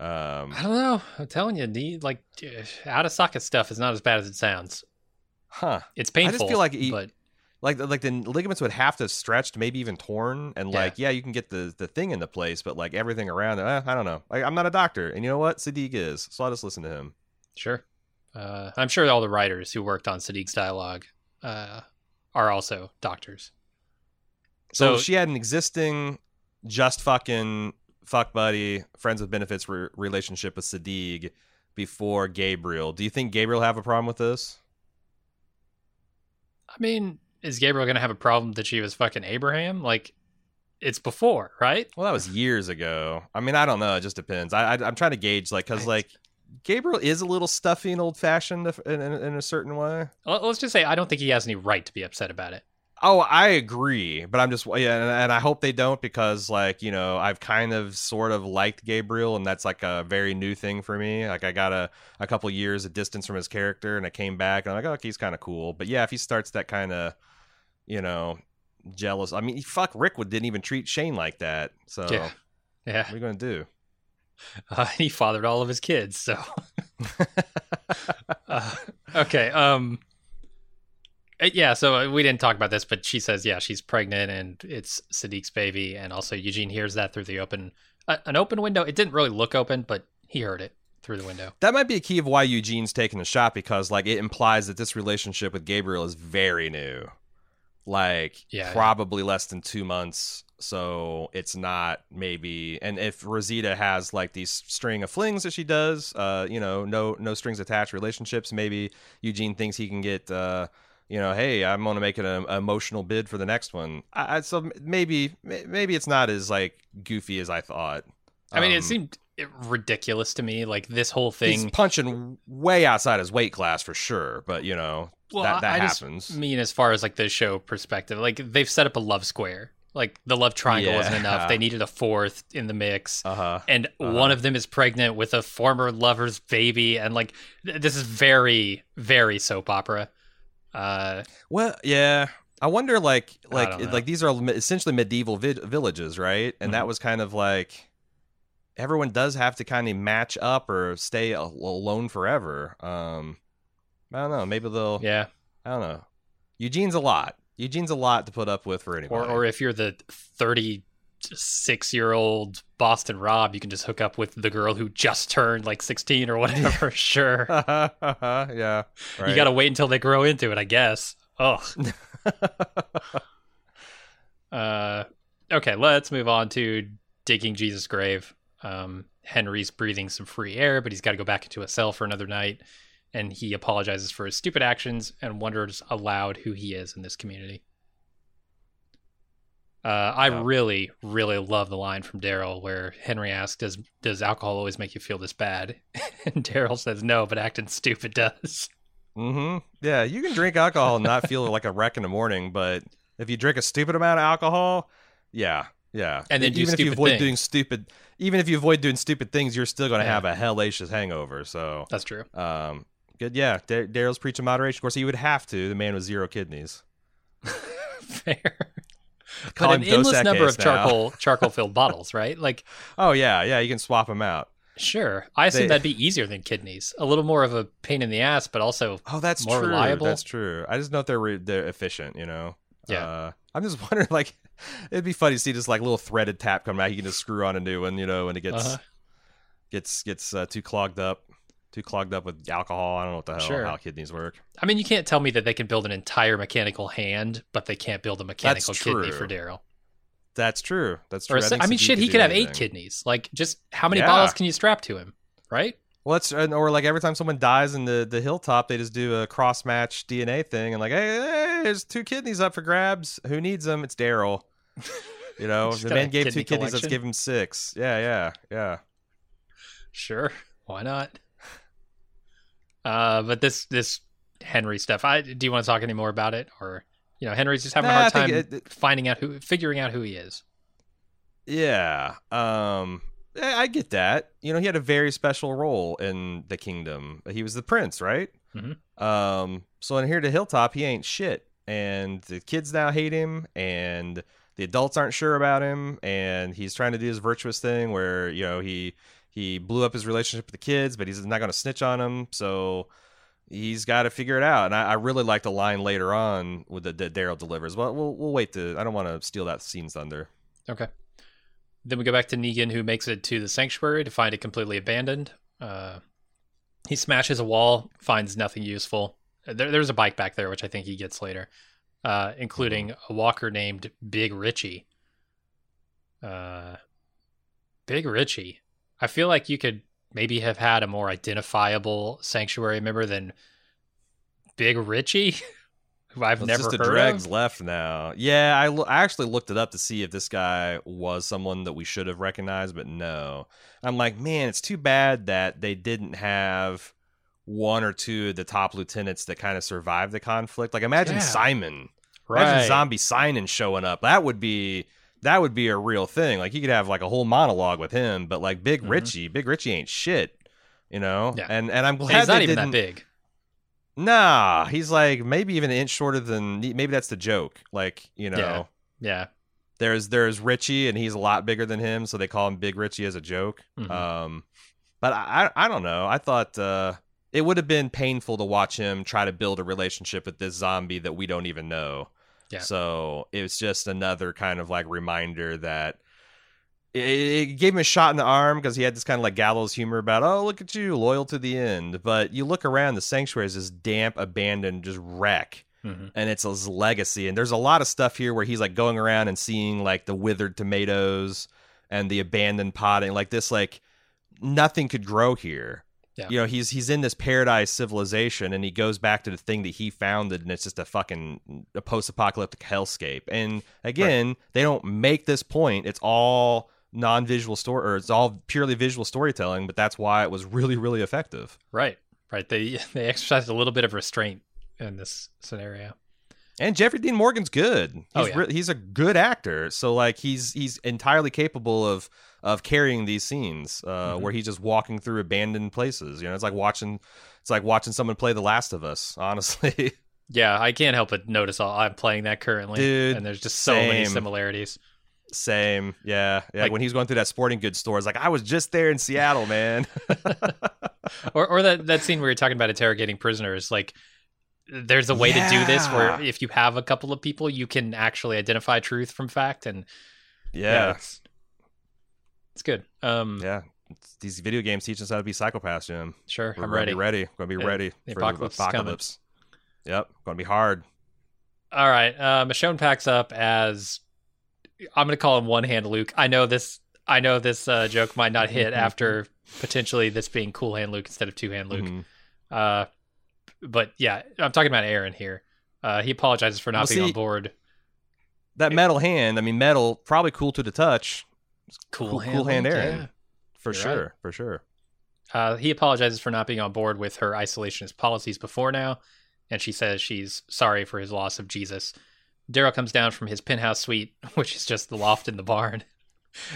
Um, I don't know. I'm telling you, the like out of socket stuff is not as bad as it sounds. huh? It's painful. I just feel like he- but Like like the ligaments would have to have stretched, maybe even torn, and Yeah. like yeah, you can get the the thing into place, but like everything around it, eh, I don't know. Like, I'm not a doctor, and you know what? Siddiq is, so I'll just listen to him. sure. Uh, I'm sure all the writers who worked on Siddiq's dialogue uh, are also doctors. So, So- she had an existing just fucking fuck buddy friends with benefits re- relationship with Siddiq before Gabriel. Do you think Gabriel have a problem with this? I mean, is Gabriel going to have a problem that she was fucking Abraham? Like, it's before, right? Well, that was years ago. I mean, I don't know. It just depends. I, I I'm trying to gauge like because like Gabriel is a little stuffy and old fashioned in, in, in a certain way. Let's just say I don't think he has any right to be upset about it. Oh, I agree, but I'm just yeah, and, and I hope they don't because like you know I've kind of sort of liked Gabriel, and that's like a very new thing for me. Like I got a a couple years of distance from his character, and I came back, and I'm like, oh, okay, he's kind of cool. But yeah, if he starts that kind of, you know, jealous. I mean, fuck, Rickwood didn't even treat Shane like that. So Yeah. Yeah. what are you gonna do? Uh, he fathered all of his kids, so. uh, okay. Um. uh, Yeah, so uh, we didn't talk about this, but she says, yeah, she's pregnant and it's Siddiq's baby, and also Eugene hears that through the open, uh, an open window. It didn't really look open, but he heard it through the window. That might be a key of why Eugene's taking the shot because like it implies that this relationship with Gabriel is very new. Like Yeah, probably less than 2 months. So it's not maybe and if Rosita has like these string of flings that she does, uh you know, no no strings attached relationships, maybe Eugene thinks he can get uh you know, hey, I'm going to make an, um, emotional bid for the next one. I, I, so maybe maybe it's not as like goofy as I thought. I mean, Um, it seemed ridiculous to me. Like this whole He's thing. punching way outside his weight class for sure, but you know Well, that that I just mean as far as like the show perspective, like they've set up a love square. Like the love triangle wasn't enough. They needed a fourth in the mix. Uh huh. and Uh-huh. one of them is pregnant with a former lover's baby and like th- this is very very soap opera uh Well, yeah. I wonder, like, like, like these are essentially medieval vi- villages, right? And Mm-hmm. that was kind of like everyone does have to kind of match up or stay alone forever. Um, I don't know. Maybe they'll. yeah I don't know. Eugene's a lot. Eugene's a lot to put up with for anybody. or or if you're the 36 year old boston rob you can just hook up with the girl who just turned like 16 or whatever sure yeah. Right. you gotta wait until they grow into it i guess oh uh okay let's move on to digging jesus grave um henry's breathing some free air but he's got to go back into a cell for another night and he apologizes for his stupid actions and wonders aloud who he is in this community uh, I Yeah. really, really love the line from Daryl where Henry asks, "Does does alcohol always make you feel this bad?" and Daryl says, "No, but acting stupid does." Mm-hmm. Yeah, you can drink alcohol and not feel like a wreck in the morning, but if you drink a stupid amount of alcohol, yeah, yeah. And then do even if you avoid things. doing stupid, even if you avoid doing stupid things, you're still going to Yeah. have a hellacious hangover. So, That's true. um, good. Yeah, Dar- Daryl's preaching moderation. Of course, he would have to. The man with zero kidneys. Fair. Call but an endless number of now. charcoal charcoal filled bottles, right? Like, Oh yeah, yeah. You can swap them out. sure. I assume They- that'd be easier than kidneys. A little more of a pain in the ass, but also Oh, that's More true. reliable? That's true. I just know if they're re- they're efficient. You know. Yeah. Uh, I'm just wondering, like, it'd be funny to see this like little threaded tap come out. You can just screw on a new one, you know, when it gets Uh-huh. gets gets uh, too clogged up, too clogged up with alcohol. I don't know what the hell Sure. how kidneys work. I mean, you can't tell me that they can build an entire mechanical hand, but they can't build a mechanical kidney for Daryl. That's true. That's true. Or, think I mean, shit, he could have eight kidneys. Like, just how many Yeah. bottles can you strap to him, right? Well, that's or like every time someone dies in the the hilltop, they just do a cross match DNA thing and like, hey, hey, there's two kidneys up for grabs. Who needs them? It's Daryl. You know, the man gave kidney two kidneys. Let's give him six. Yeah, yeah, yeah. Sure, why not? Uh, but this this Henry stuff. I do you want to talk any more about it, or you know, Henry's just having Nah, a hard time it- it- finding out who, figuring out who he is. Yeah. Um I I get that. You know, he had a very special role in the kingdom. He was the prince, right? Mhm. Um, so in here to Hilltop, he ain't shit, and the kids now hate him, and the adults aren't sure about him, and he's trying to do his virtuous thing where you know he he blew up his relationship with the kids, but he's not going to snitch on them, so he's got to figure it out. And I, I really like the line later on with the that Daryl delivers. Well, we'll we'll wait to. I don't want to steal that scene's thunder. Okay. Then we go back to Negan, who makes it to the sanctuary to find it completely abandoned. Uh, he smashes a wall, finds nothing useful. There, there's a bike back there, which I think he gets later, uh, including a walker named Big Richie. Uh, Big Richie. I feel like you could maybe have had a more identifiable sanctuary member than Big Richie, who I've Well, never just the heard dregs of. left now. Yeah, I, lo- I actually looked it up to see if this guy was someone that we should have recognized, but no. I'm like, man, it's too bad that they didn't have one or two of the top lieutenants that kind of survived the conflict. Like, imagine Yeah. Simon, Right. imagine Zombie Simon showing up. That would be that would be a real thing. Like, you could have like a whole monologue with him, but like Big Mhm. Richie, Big Richie ain't shit. You know, Yeah. and and I'm And glad he's not even didn't- that big. Nah, he's like maybe even an inch shorter than maybe that's the joke. Like, you know, Yeah. Yeah. there's there's Richie and he's a lot bigger than him, so they call him Big Richie as a joke. Mhm. Um but I I I don't know. I thought uh it would have been painful to watch him try to build a relationship with this zombie that we don't even know. Yeah. So it was just another kind of like reminder that it, gave him a shot in the arm because he had this kind of like gallows humor about, oh, look at you, loyal to the end. But you look around, the sanctuary is this damp, abandoned, just wreck. hmm And it's his legacy. And there's a lot of stuff here where he's like going around and seeing like the withered tomatoes and the abandoned potting. Like this, like nothing could grow here. Yeah. You know, he's he's in this paradise civilization and he goes back to the thing that he founded and it's just a fucking a post-apocalyptic hellscape. And again, they don't make this point. It's all non-visual story or it's all purely visual storytelling, but that's why it was really really effective. Right. Right. They they exercised a little bit of restraint in this scenario. And Jeffrey Dean Morgan's good. He's Oh, yeah. re- he's a good actor. So like he's he's entirely capable of of carrying these scenes uh, Mhm. where he's just walking through abandoned places. You know, it's like watching it's like watching someone play The Last of Us. Honestly, Yeah, I can't help but notice all, I'm playing that currently, Dude, and there's just so many similarities. Same. Yeah, yeah. Like- when he's going through that sporting goods store, it's like I was just there in Seattle, man. Or or that that scene where you're talking about interrogating prisoners, like there's a way to do this where if you have a couple of people, you can actually identify truth from fact, and yeah, yeah, it's, it's good. Um, yeah. It's- These video games teach us how to be psychopaths, Jim. sure, We're I'm gonna ready. Be ready. Going to be Yeah, ready the for apocalypse the coming. apocalypse. Yep, going to be hard. All right, uh, Michonne packs up as I'm going to call him one hand Luke. I know this. I know this uh, joke might not hit after potentially this being cool hand Luke instead of two hand Luke. Mhm. Uh, but yeah, I'm talking about Aaron here. Uh, he apologizes for not Well, being on board. That metal hand, I mean, metal, probably cool to the touch. Cool, cool- hand, cool hand Aaron. yeah. For You're sure, right. for sure. Uh, he apologizes for not being on board with her isolationist policies before now, and she says she's sorry for his loss of Jesus. Daryl comes down from his penthouse suite, which is just the loft in the barn.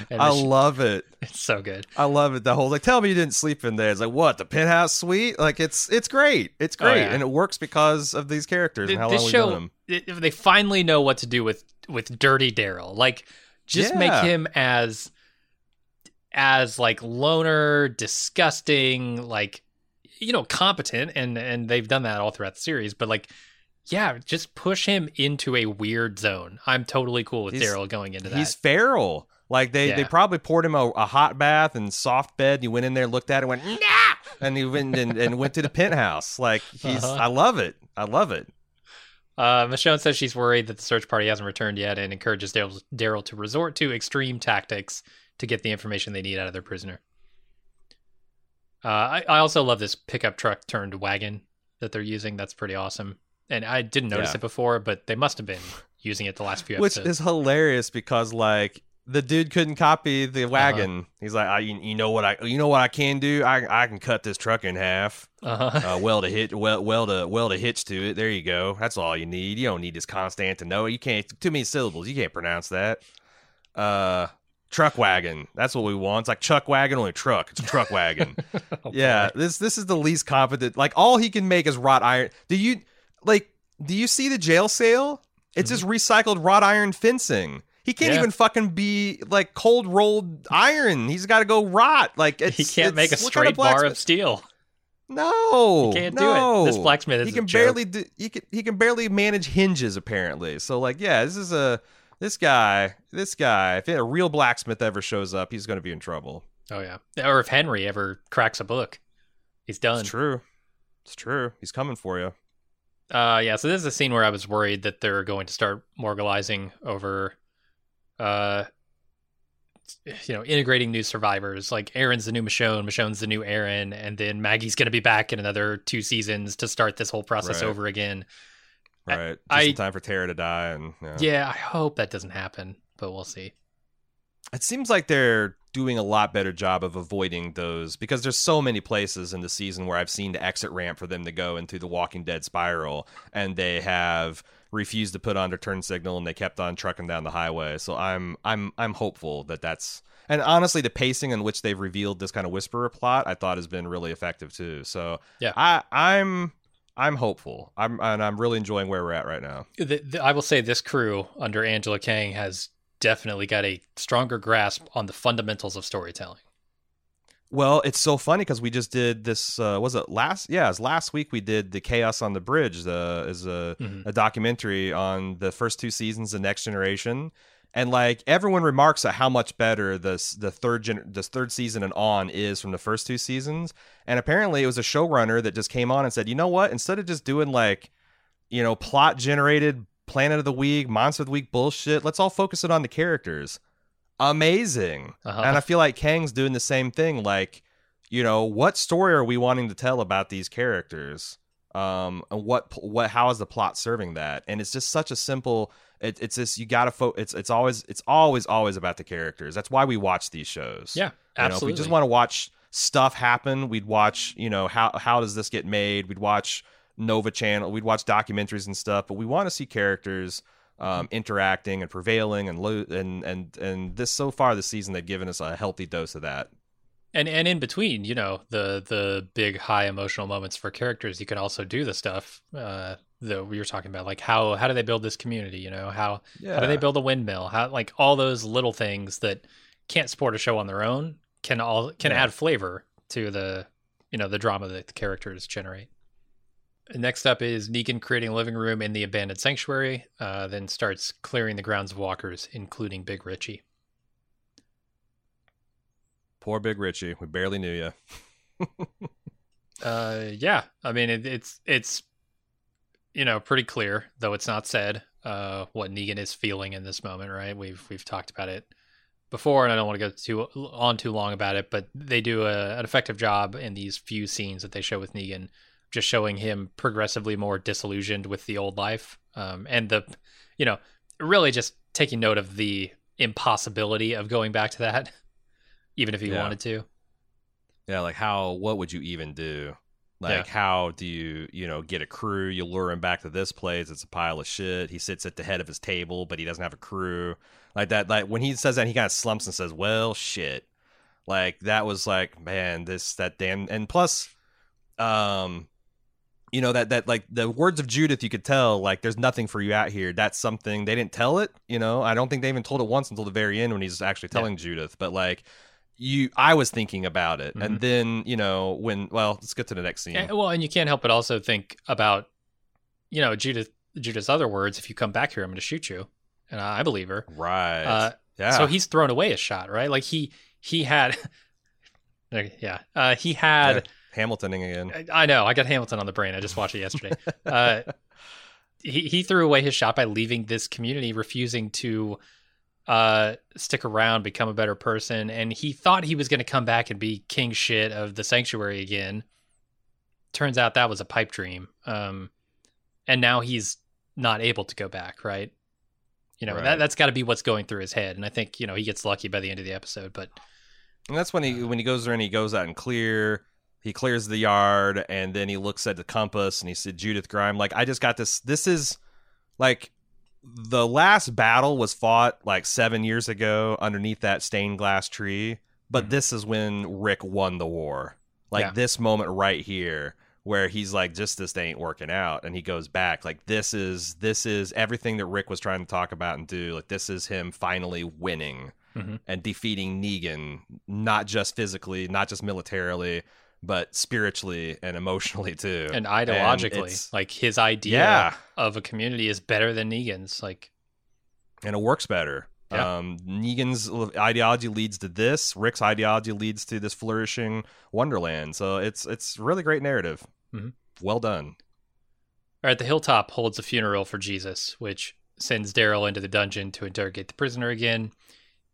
And I love it. it's so good. I love it. The whole like, tell me you didn't sleep in there. It's like, what? The penthouse suite? Like, it's it's great. It's Oh, great, yeah. and it works because of these characters and how long we've show, known them. they finally know what to do with with Dirty Daryl. Like, just make him as as like loner, disgusting, like you know, competent, and and they've done that all throughout the series. But like, yeah, just push him into a weird zone. I'm totally cool with He's- Daryl going into that. He's feral. Like they, they probably poured him a, a hot bath and soft bed. And he went in there, looked at it, went nah, and he went and, and went to the penthouse. Like he's, Uh-huh. I love it. I love it. Uh, Michonne says she's worried that the search party hasn't returned yet and encourages Daryl Daryl to resort to extreme tactics to get the information they need out of their prisoner. Uh, I, I also love this pickup truck turned wagon that they're using. That's pretty awesome. And I didn't notice Yeah. it before, but they must have been using it the last few Which episodes. is hilarious because like the dude couldn't copy the wagon. He's like, I, you, you know what I, you know what I can do? I, I can cut this truck in half. uh-huh. uh, weld a hit, weld, weld a weld a hitch to it. There you go. That's all you need. You don't need this constant to Constantinople. You can't too many syllables. You can't pronounce that. Uh, truck wagon. That's what we want. It's like chuck wagon, only truck. It's a truck wagon. yeah, this this is the least competent. Like all he can make is wrought iron. Do you like? Do you see the jail sale? It's just mm-hmm. recycled wrought iron fencing. He can't Yeah. even fucking be like cold rolled iron. He's got to go rot. Like it's, he can't make a what kind straight bar of steel. No, He can't do no. it. This blacksmith is He a can barely do. He can he can barely manage hinges apparently. So like, yeah, this is a this guy. This guy. If a real blacksmith ever shows up, he's going to be in trouble. Oh yeah. Or if Henry ever cracks a book, he's done. It's true. It's true. He's coming for you. Uh, yeah. So this is a scene where I was worried that they're going to start morgalizing over, uh, you know, integrating new survivors. Like Aaron's the new Michonne, Michonne's the new Aaron, and then Maggie's going to be back in another two seasons to start this whole process Right. over again. Right. Just I- in time for Tara to die, and yeah. Yeah, I hope that doesn't happen, but we'll see. It seems like they're doing a lot better job of avoiding those because there's so many places in the season where I've seen the exit ramp for them to go into the Walking Dead spiral, and they have refused to put on their turn signal and they kept on trucking down the highway. So I'm I'm I'm hopeful that that's and honestly the pacing in which they've revealed this kind of whisperer plot I thought has been really effective too. So Yeah. I I'm I'm hopeful. I'm and I'm really enjoying where we're at right now. The, the, I will say this crew under Angela Kang has definitely got a stronger grasp on the fundamentals of storytelling. Well, it's so funny because we just did this. Uh, was it last? Yeah, it was last week. We did the Chaos on the Bridge. The is a, Mhm. a documentary on the first two seasons of Next Generation, and like everyone remarks at how much better this the third gen, this third season and on is from the first two seasons. And apparently, it was a showrunner that just came on and said, you know what? Instead of just doing like, you know, plot generated Planet of the Week, Monster of the Week bullshit, let's all focus it on the characters. Amazing. Uh-huh. And I feel like Kang's doing the same thing. Like, you know, what story are we wanting to tell about these characters? Um, and what, what, how is the plot serving that? And it's just such a simple. It, it's just you gotta fo- It's it's always it's always always about the characters. That's why we watch these shows. Yeah, You know, if absolutely. we just want to watch stuff happen, we'd watch. You know how how does this get made? We'd watch Nova Channel. We'd watch documentaries and stuff. But we want to see characters um, interacting and prevailing and lo- and and and this so far this season they've given us a healthy dose of that. and and in between, you know, the the big high emotional moments for characters, you can also do the stuff uh, that we were talking about, like how how do they build this community? You know, how how do they build a windmill? How like all those little things that can't support a show on their own can all can Yeah. add flavor to the you know the drama that the characters generate. Next up is Negan creating a living room in the abandoned sanctuary, uh, then starts clearing the grounds of walkers, including Big Richie. Poor Big Richie. We barely knew you. Uh, yeah. I mean, it, it's it's you know pretty clear, though it's not said, uh, what Negan is feeling in this moment. Right? We've we've talked about it before, and I don't want to go too on too long about it, but they do a, an effective job in these few scenes that they show with Negan, just showing him progressively more disillusioned with the old life, um, and the you know really just taking note of the impossibility of going back to that, even if he Yeah. wanted to. Yeah, like how what would you even do? Like Yeah. how do you, you know, get a crew? You lure him back to this place, it's a pile of shit. He sits at the head of his table, but he doesn't have a crew. Like that like when he says that he kind of slumps and says, "Well, shit." Like that was like, man, this that damn and plus um you know that that like the words of Judith you could tell like there's nothing for you out here. That's something they didn't tell it, you know. I don't think they even told it once until the very end when he's actually Yeah. telling Judith, but like you I was thinking about it. And Mhm. then, you know, when well, let's get to the next scene. Yeah, well, and you can't help but also think about, you know, Judith Judith's other words. If you come back here, I'm going to shoot you, and I believe her. right. Uh, yeah. So he's thrown away a shot, right? Like he he had, yeah, uh, he had. Hamiltoning again. I I know. I got Hamilton on the brain. I just watched it yesterday. uh, he he threw away his shot by leaving this community, refusing to uh stick around, become a better person, and he thought he was going to come back and be king shit of the sanctuary again. Turns out that was a pipe dream. Um, and now he's not able to go back. Right. You know Right. that that's got to be what's going through his head, and I think you know he gets lucky by the end of the episode. But And that's when he when he goes there and he goes out and clear. He clears the yard and then he looks at the compass and he said Judith Grime. Like I just got this. This is like the last battle was fought like seven years ago underneath that stained glass tree, but this is when Rick won the war. Like Yeah. this moment right here where he's like just this ain't working out and he goes back like this is this is everything that Rick was trying to talk about and do like this is him finally winning Mhm. and defeating Negan not just physically not just militarily but spiritually and emotionally too and ideologically, it's- like his idea yeah of a community is better than Negan's. Like, and it works better. Yeah. Um, Negan's ideology leads to this. Rick's ideology leads to this flourishing Wonderland. So it's it's really great narrative. Mhm. Well done. All right, the hilltop holds a funeral for Jesus, which sends Daryl into the dungeon to interrogate the prisoner again.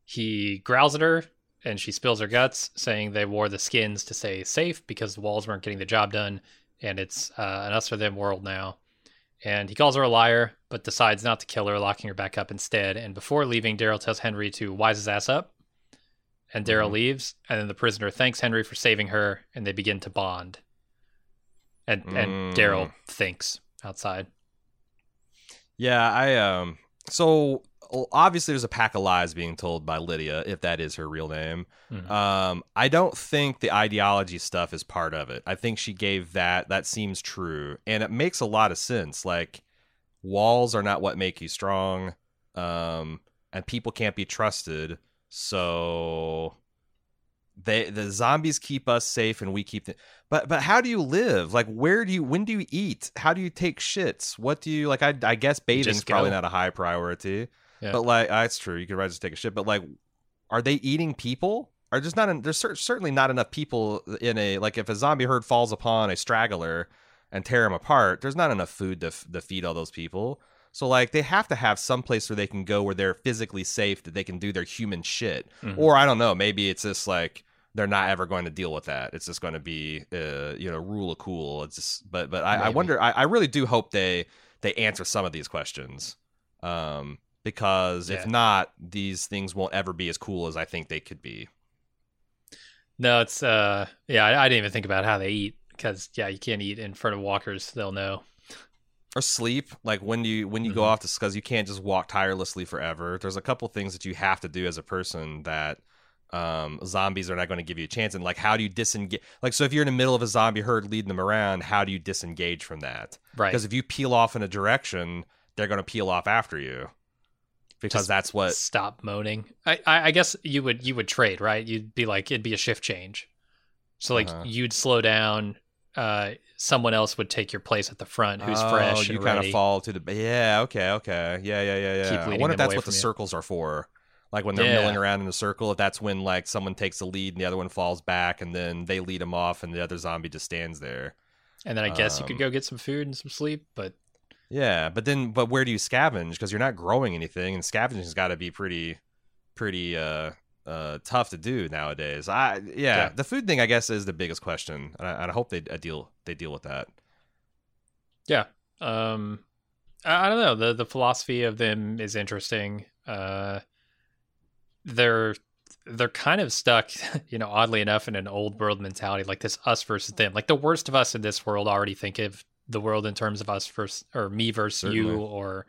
He growls at her, and she spills her guts, saying they wore the skins to stay safe because the walls weren't getting the job done, and it's uh, an us or them world now. And he calls her a liar, but decides not to kill her, locking her back up instead. And before leaving, Daryl tells Henry to wise his ass up. And Daryl Mhm. leaves, and then the prisoner thanks Henry for saving her, and they begin to bond. And and Mm. Daryl thinks outside. Yeah, I um. So obviously, there's a pack of lies being told by Lydia, if that is her real name. Mhm. Um, I don't think the ideology stuff is part of it. I think she gave that. That seems true, and it makes a lot of sense. Like walls are not what make you strong, um, and people can't be trusted. So they the zombies keep us safe, and we keep. The, but but how do you live? Like where do you? When do you eat? How do you take shits? What do you like? I I guess bathing's just probably not a high priority. Yeah. But like, it's true. You could just take a shit. But like, are they eating people? Are there's not? En- there's cer- certainly not enough people in a like. If a zombie herd falls upon a straggler and tear him apart, there's not enough food to, f- to feed all those people. So like, they have to have some place where they can go where they're physically safe that they can do their human shit. Mhm. Or I don't know. Maybe it's just like they're not ever going to deal with that. It's just going to be, uh, you know, rule of cool. It's just, but but I, I wonder. I, I really do hope they they answer some of these questions. Um, because if not, these things won't ever be as cool as I think they could be. No, it's uh yeah, I, I didn't even think about how they eat because yeah, you can't eat in front of walkers. They'll know. Or sleep, like when you when you go Mhm. off to because you can't just walk tirelessly forever. There's a couple things that you have to do as a person that um, zombies are not going to give you a chance. And like, how do you disengage? Like, so if you're in the middle of a zombie herd leading them around, how do you disengage from that? Right. Because if you peel off in a direction, they're going to peel off after you. Because Just that's what. Stop moaning. I, I I guess you would you would trade right. You'd be like it'd be a shift change. So like Uh-huh. you'd slow down. Uh, someone else would take your place at the front who's oh, fresh You kind of fall to the. Yeah. Okay. Okay. Yeah. Yeah. Yeah. Yeah. Keep I wonder if that's what the you. circles are for. Like when they're Yeah. milling around in a circle, if that's when like someone takes the lead and the other one falls back, and then they lead them off, and the other zombie just stands there. And then I guess you could um, go get some food and some sleep, but Yeah, but then, but where do you scavenge? Because you're not growing anything, and scavenging's got to be pretty, pretty uh, uh, tough to do nowadays. I yeah, Yeah. the food thing I guess is the biggest question, and I, I hope they uh, deal they deal with that. yeah. Um, I, I don't know. the The philosophy of them is interesting. Uh, they're they're kind of stuck, you know, oddly enough, in an old world mentality, like this us versus them. Like the worst of us in this world already think of the world in terms of us versus or me versus you or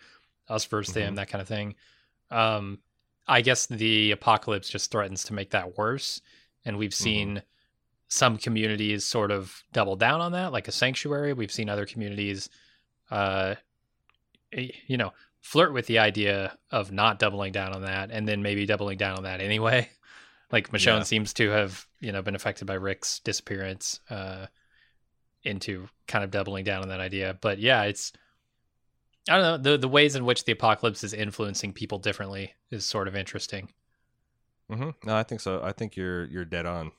us versus them, Mhm. that kind of thing. Um, I guess the apocalypse just threatens to make that worse, and we've seen some communities sort of double down on that, like a sanctuary. We've seen other communities, uh, you know, flirt with the idea of not doubling down on that, and then maybe doubling down on that anyway. Like Michonne Yeah. seems to have, you know, been affected by Rick's disappearance, uh, into kind of doubling down on that idea. But yeah, it's I don't know the the ways in which the apocalypse is influencing people differently is sort of interesting. hmm No, I think so. I think you're you're dead on.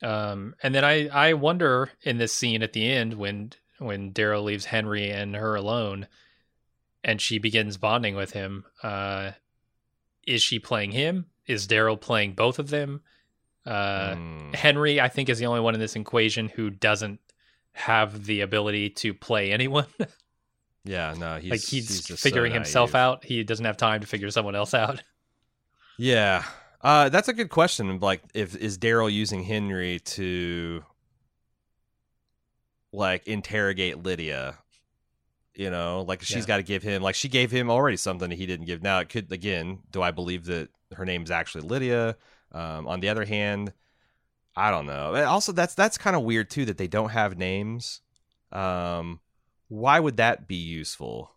Um, and then I, I wonder in this scene at the end when when Daryl leaves Henry and her alone, and she begins bonding with him. Uh, is she playing him? Is Daryl playing both of them? Uh, Mm. Henry, I think, is the only one in this equation who doesn't have the ability to play anyone. Yeah, no, he's like he's, so figuring himself out. He doesn't have time to figure someone else out. Yeah, uh, that's a good question. Like, if is Daryl using Henry to like interrogate Lydia? You know, like she's Yeah. got to give him like she gave him already something that he didn't give. Now it could again. Do I believe that her name's actually Lydia? Um, on the other hand, I don't know. Also, that's that's kind of weird too that they don't have names. Um, why would that be useful?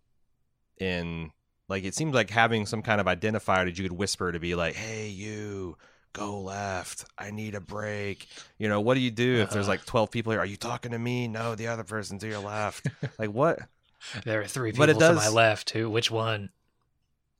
In like, it seems like having some kind of identifier that you could whisper to be like, "Hey, you." Go left. I need a break. You know, what do you do if there's like 12 people here? Are you talking to me? No, the other person to your left. like, what? There are three people it to my left. Who? Which one?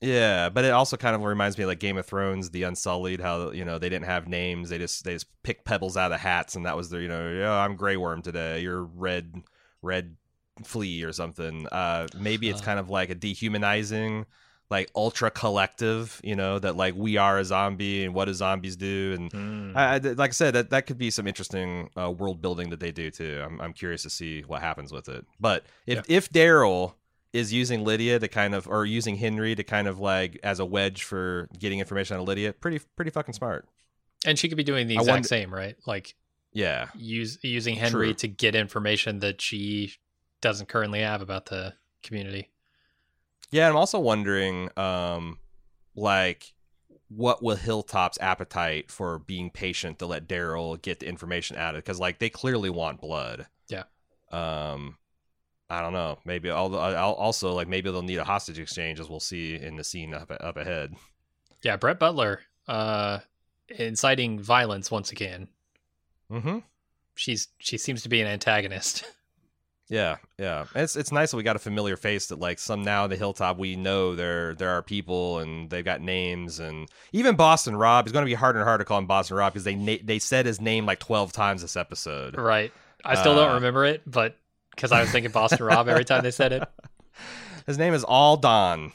Yeah, but it also kind of reminds me of like Game of Thrones, the Unsullied, how you know they didn't have names; they just they just picked pebbles out of hats, and that was their you know, yeah, I'm Grey Worm today, you're Red Red Flea or something. Uh, maybe it's kind of like a dehumanizing, like ultra collective, you know, that like we are a zombie and what do zombies do, and Hmm. I, I- like I said, that that could be some interesting uh, world building that they do too. I'm I'm curious to see what happens with it. But if if Daryl is using Lydia to kind of or using Henry to kind of like as a wedge for getting information on Lydia, pretty pretty fucking smart. And she could be doing the exact wonder- same, right? Like Yeah, use using Henry True. to get information that she doesn't currently have about the community. yeah. I'm also wondering, um, like. What will Hilltop's appetite for being patient to let Daryl get the information out of? Because like they clearly want blood. Yeah. Um, I don't know. Maybe al- also like maybe they'll need a hostage exchange, as we'll see in the scene up up ahead. Yeah, Brett Butler, uh, inciting violence once again. Mm-hmm. She's she seems to be an antagonist. Yeah, yeah. It's it's nice that we got a familiar face that like some now in the hilltop we know there there are people and they've got names and even Boston Rob is going to be harder and harder to call him Boston Rob because they na- they said his name like twelve times this episode. right. I still don't Uh, remember it, but because I was thinking Boston Rob every time they said it. His name is All Don.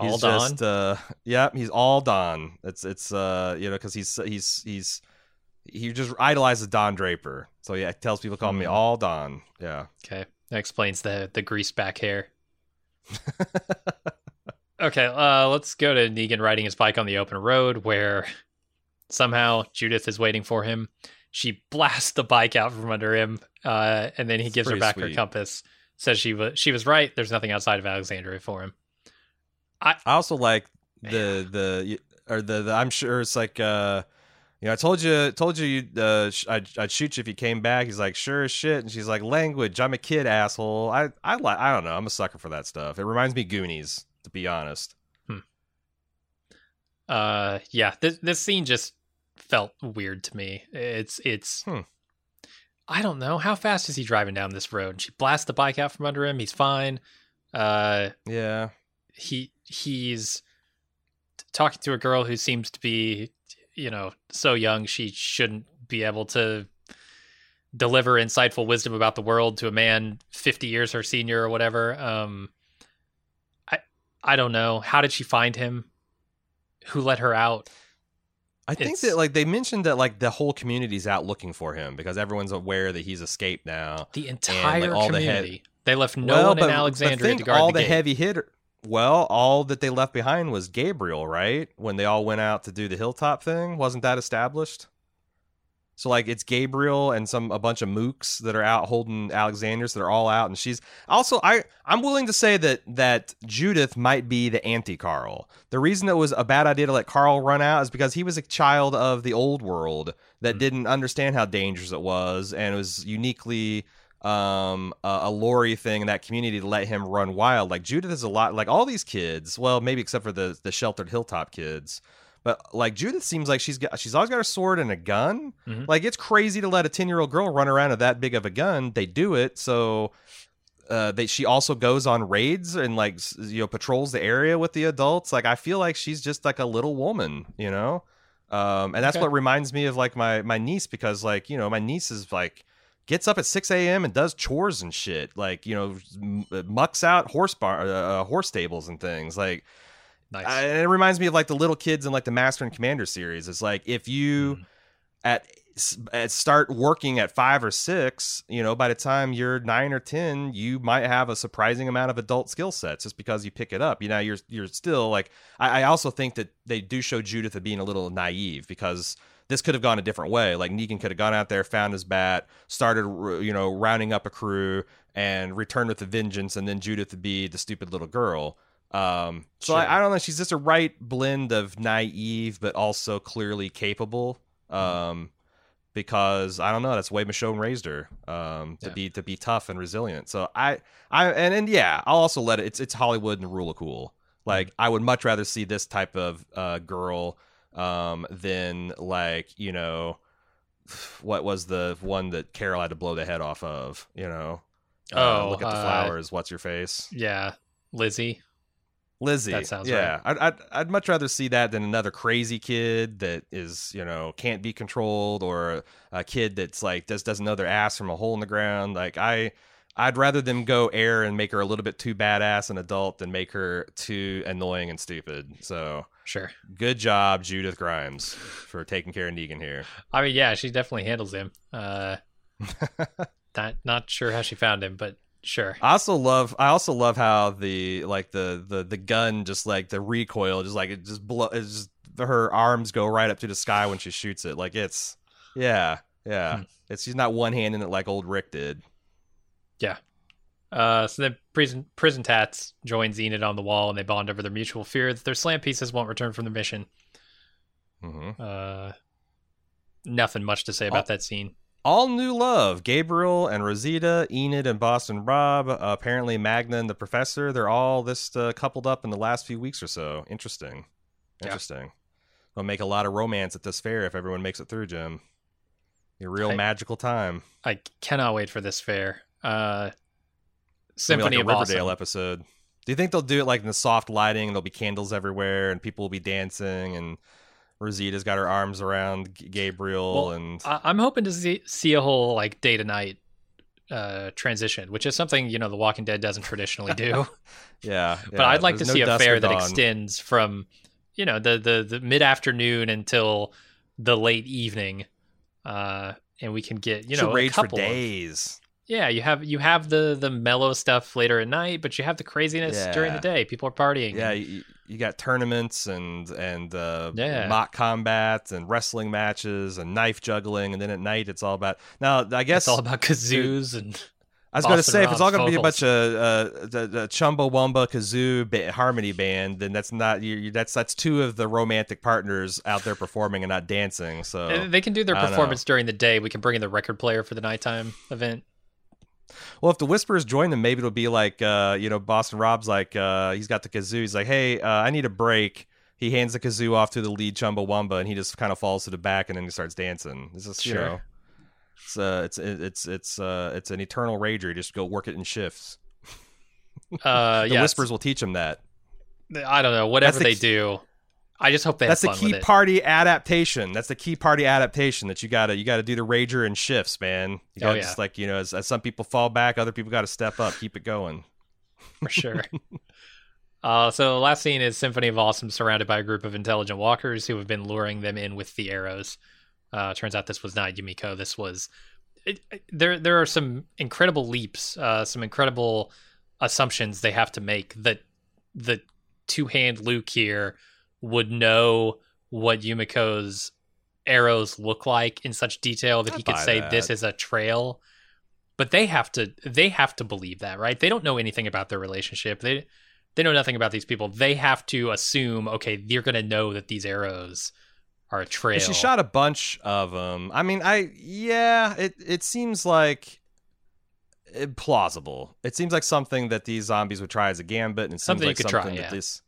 He's All just, Don? uh, yeah, he's All Don. It's it's uh you know because he's he's he's he just idolizes Don Draper. So yeah, it tells people call me Hmm. All Don. Yeah. Okay, that explains the the greased back hair. okay, uh, let's go to Negan riding his bike on the open road, where somehow Judith is waiting for him. She blasts the bike out from under him, uh, and then he gives her back her compass. Says she was she was right. There's nothing outside of Alexandria for him. I I also like the the or the, the I'm sure it's like uh you know I told you told you you uh sh- I'd, I'd shoot you if you came back. He's like sure as shit, and she's like language. I'm a kid, asshole. I I like I don't know. I'm a sucker for that stuff. It reminds me of Goonies to be honest. Uh, yeah, this this scene just felt weird to me. It's it's. Hmm. I don't know how fast is he driving down this road. She blasts the bike out from under him. He's fine. Uh, Yeah. he he's talking to a girl who seems to be, you know, so young she shouldn't be able to deliver insightful wisdom about the world to a man 50 years her senior or whatever. Um, I I don't know. How did she find him? Who let her out? I think It's- that like they mentioned that like the whole community's out looking for him because everyone's aware that he's escaped now. The entire all the head- community. they left no Well, one but- in but Alexandria think to guard all the, the gate. heavy hitter. Well, all that they left behind was Gabriel, right? When they all went out to do the hilltop thing, wasn't that established? So like it's Gabriel and some a bunch of mooks that are out holding Alexandria's that are all out, and she's also I I'm willing to say that that Judith might be the anti Carl. The reason it was a bad idea to let Carl run out is because he was a child of the old world that Mhm. didn't understand how dangerous it was, and it was uniquely um a, a Lori thing in that community to let him run wild. Like Judith is a lot like all these kids. Well, maybe except for the the sheltered hilltop kids. But like Judith seems like she's got she's always got a sword and a gun. Mhm. Like it's crazy to let a ten year old girl run around with that big of a gun. They do it so. Uh, they she also goes on raids and like you know patrols the area with the adults. Like I feel like she's just like a little woman, you know. Um, and that's Okay. what reminds me of like my my niece because like you know my niece is like gets up at 6 a.m. and does chores and shit. Like, you know, m- mucks out horse bar, uh, horse stables and things. Like, Nice. I- and it reminds me of like the little kids in like the Master and Commander series. It's like if you Mhm. at uh, start working at five or six, you know, by the time you're nine or ten, you might have a surprising amount of adult skill sets just because you pick it up. You know, you're you're still like. I, I also think that they do show Judith as being a little naive because this could have gone a different way. Like Negan could have gone out there, found his bat, started you know rounding up a crew, and returned with a vengeance, and then Judith would be the stupid little girl. Um, so Sure. I, I don't know. She's just a right blend of naive, but also clearly capable. Um, because I don't know, that's the way Michonne raised her. Um, to Yeah. be to be tough and resilient. So I, I, and and yeah, I'll also let it. It's it's Hollywood and the rule of cool. Like I would much rather see this type of uh, girl um, than like you know what was the one that Carol had to blow the head off of. You know, Uh, Oh, look at the uh, flowers. What's your face? Yeah, Lizzie. Lizzie. That sounds yeah. I'd, I'd I'd much rather see that than another crazy kid that is you know can't be controlled or a kid that's like just doesn't know their ass from a hole in the ground. Like I. I'd rather them go air and make her a little bit too badass and adult than make her too annoying and stupid. So Sure. good job, Judith Grimes, for taking care of Negan here. I mean, yeah, she definitely handles him. Uh, not not sure how she found him, but sure. I also love I also love how the like the the the gun just like the recoil just like it just blow it's just her arms go right up to the sky when she shoots it like it's yeah yeah Hmm. it's she's not one handing it like old Rick did Yeah. Uh, so then prison prison tats joins Enid on the wall, and they bond over their mutual fear that their slam pieces won't return from the mission. hmm Uh, nothing much to say about Oh. that scene. All new love Gabriel and Rosita Enid and Boston Rob uh, apparently Magna and the Professor they're all this uh, coupled up in the last few weeks or so interesting Yeah. interesting will make a lot of romance at this fair if everyone makes it through Jim a real I- magical time I cannot wait for this fair. Uh, It's gonna be Symphony like of a Riverdale Awesome. episode. Do you think they'll do it like in the soft lighting and there'll be candles everywhere and people will be dancing and Rosita's got her arms around G- Gabriel Well, and I- I'm hoping to see, see a whole like day to night uh transition, which is something you know The Walking Dead doesn't traditionally do. yeah, but I'd like to no see a fair that extends from you know the the, the mid afternoon until the late evening, uh, and we can get you know a rage for couple of- days. yeah, you have you have the the mellow stuff later at night, but you have the craziness during the day. People are partying. Yeah, and- you, you got tournaments and and uh, Yeah. mock combat and wrestling matches and knife juggling, and then at night it's all about. Now I guess it's all about kazoos and I was going to say if it's all going to be a bunch of uh, the, the Chumbawamba kazoo ba- harmony band, then that's not you. you- That's that's two of the romantic partners out there performing and not dancing. So Uh, they can do their performance during the day. We can bring in the record player for the nighttime event. Well, if the Whisperers join them, maybe it'll be like, uh, you know, Boston Rob's like, uh, he's got the kazoo. He's like, hey, uh, I need a break. He hands the kazoo off to the lead Chumbawamba, and he just kind of falls to the back, and then he starts dancing. It's just, you Sure. know, it's uh, it's it's it's uh, it's an eternal rager. You just go work it in shifts. Uh, The yeah, Whisperers will teach him that. I don't know. Whatever the they do, I just hope they That's the key party adaptation. That's the key party adaptation that you gotta you gotta do the rager and shifts, man. You Oh, gotta yeah. just like you know, as, as some people fall back, other people got to step up, keep it going. for sure. Uh, so the last scene is Symphony of Awesome surrounded by a group of intelligent walkers who have been luring them in with the arrows. Uh, turns out this was not Yumiko. This was it, it- there. There are some incredible leaps, uh, some incredible assumptions they have to make that the two hand Luke here would know what Yumiko's arrows look like in such detail that I he could say that. this is a trail but they have to they have to believe that right they don't know anything about their relationship they they know nothing about these people they have to assume okay they're going to know that these arrows are a trail And She shot a bunch of them. I mean, I yeah, it it seems like eh, plausible. It seems like something that these zombies would try as a gambit, and Something like could try, something yeah. that this.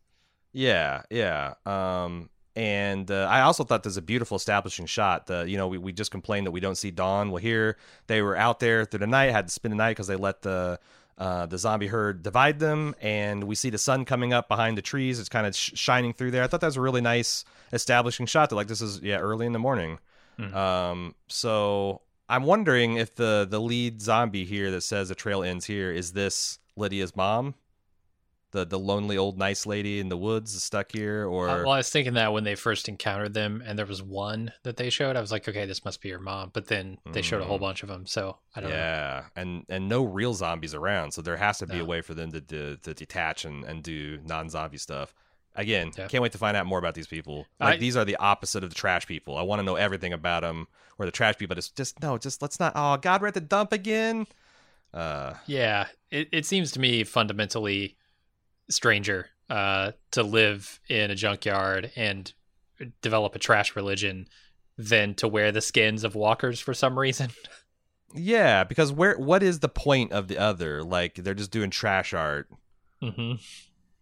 Yeah, yeah. Um, and uh, I also thought there's a beautiful establishing shot. The you know we, we just complained that we don't see dawn. Well, here they were out there through the night, had to spend the night because they let the uh, the zombie herd divide them, and we see the sun coming up behind the trees. It's kind of sh- shining through there. I thought that was a really nice establishing shot. That like this is yeah early in the morning. Mhm. Um, so I'm wondering if the the lead zombie here that says the trail ends here is this Lydia's mom. The the lonely old nice lady in the woods is stuck here, or Uh, well, I was thinking that when they first encountered them, and there was one that they showed, I was like, okay, this must be your mom. But then they showed a whole Mm. bunch of them, so I don't know. yeah, and and no real zombies around, so there has to be a way for them to to, to detach and and do non zombie stuff. Again, Yeah. can't wait to find out more about these people. Like I- these are the opposite of the trash people. I want to know everything about them. Where the trash people just just no, just let's not. Oh God, we're at the dump again. Uh, Yeah, it, it seems to me fundamentally stranger uh, to live in a junkyard and develop a trash religion than to wear the skins of walkers for some reason. yeah, because where what is the point of the other? Like they're just doing trash art. hmm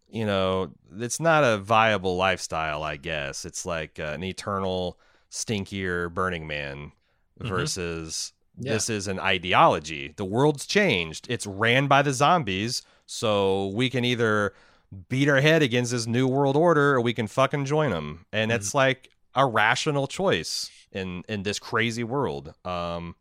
you know, it's not a viable lifestyle, I guess. It's like uh, an eternal, stinkier Burning Man Mhm. versus Yeah. this is an ideology. The world's changed. It's ran by the zombies, so we can either beat our head against this new world order or we can fucking join them. And it's like a rational choice in in this crazy world. Um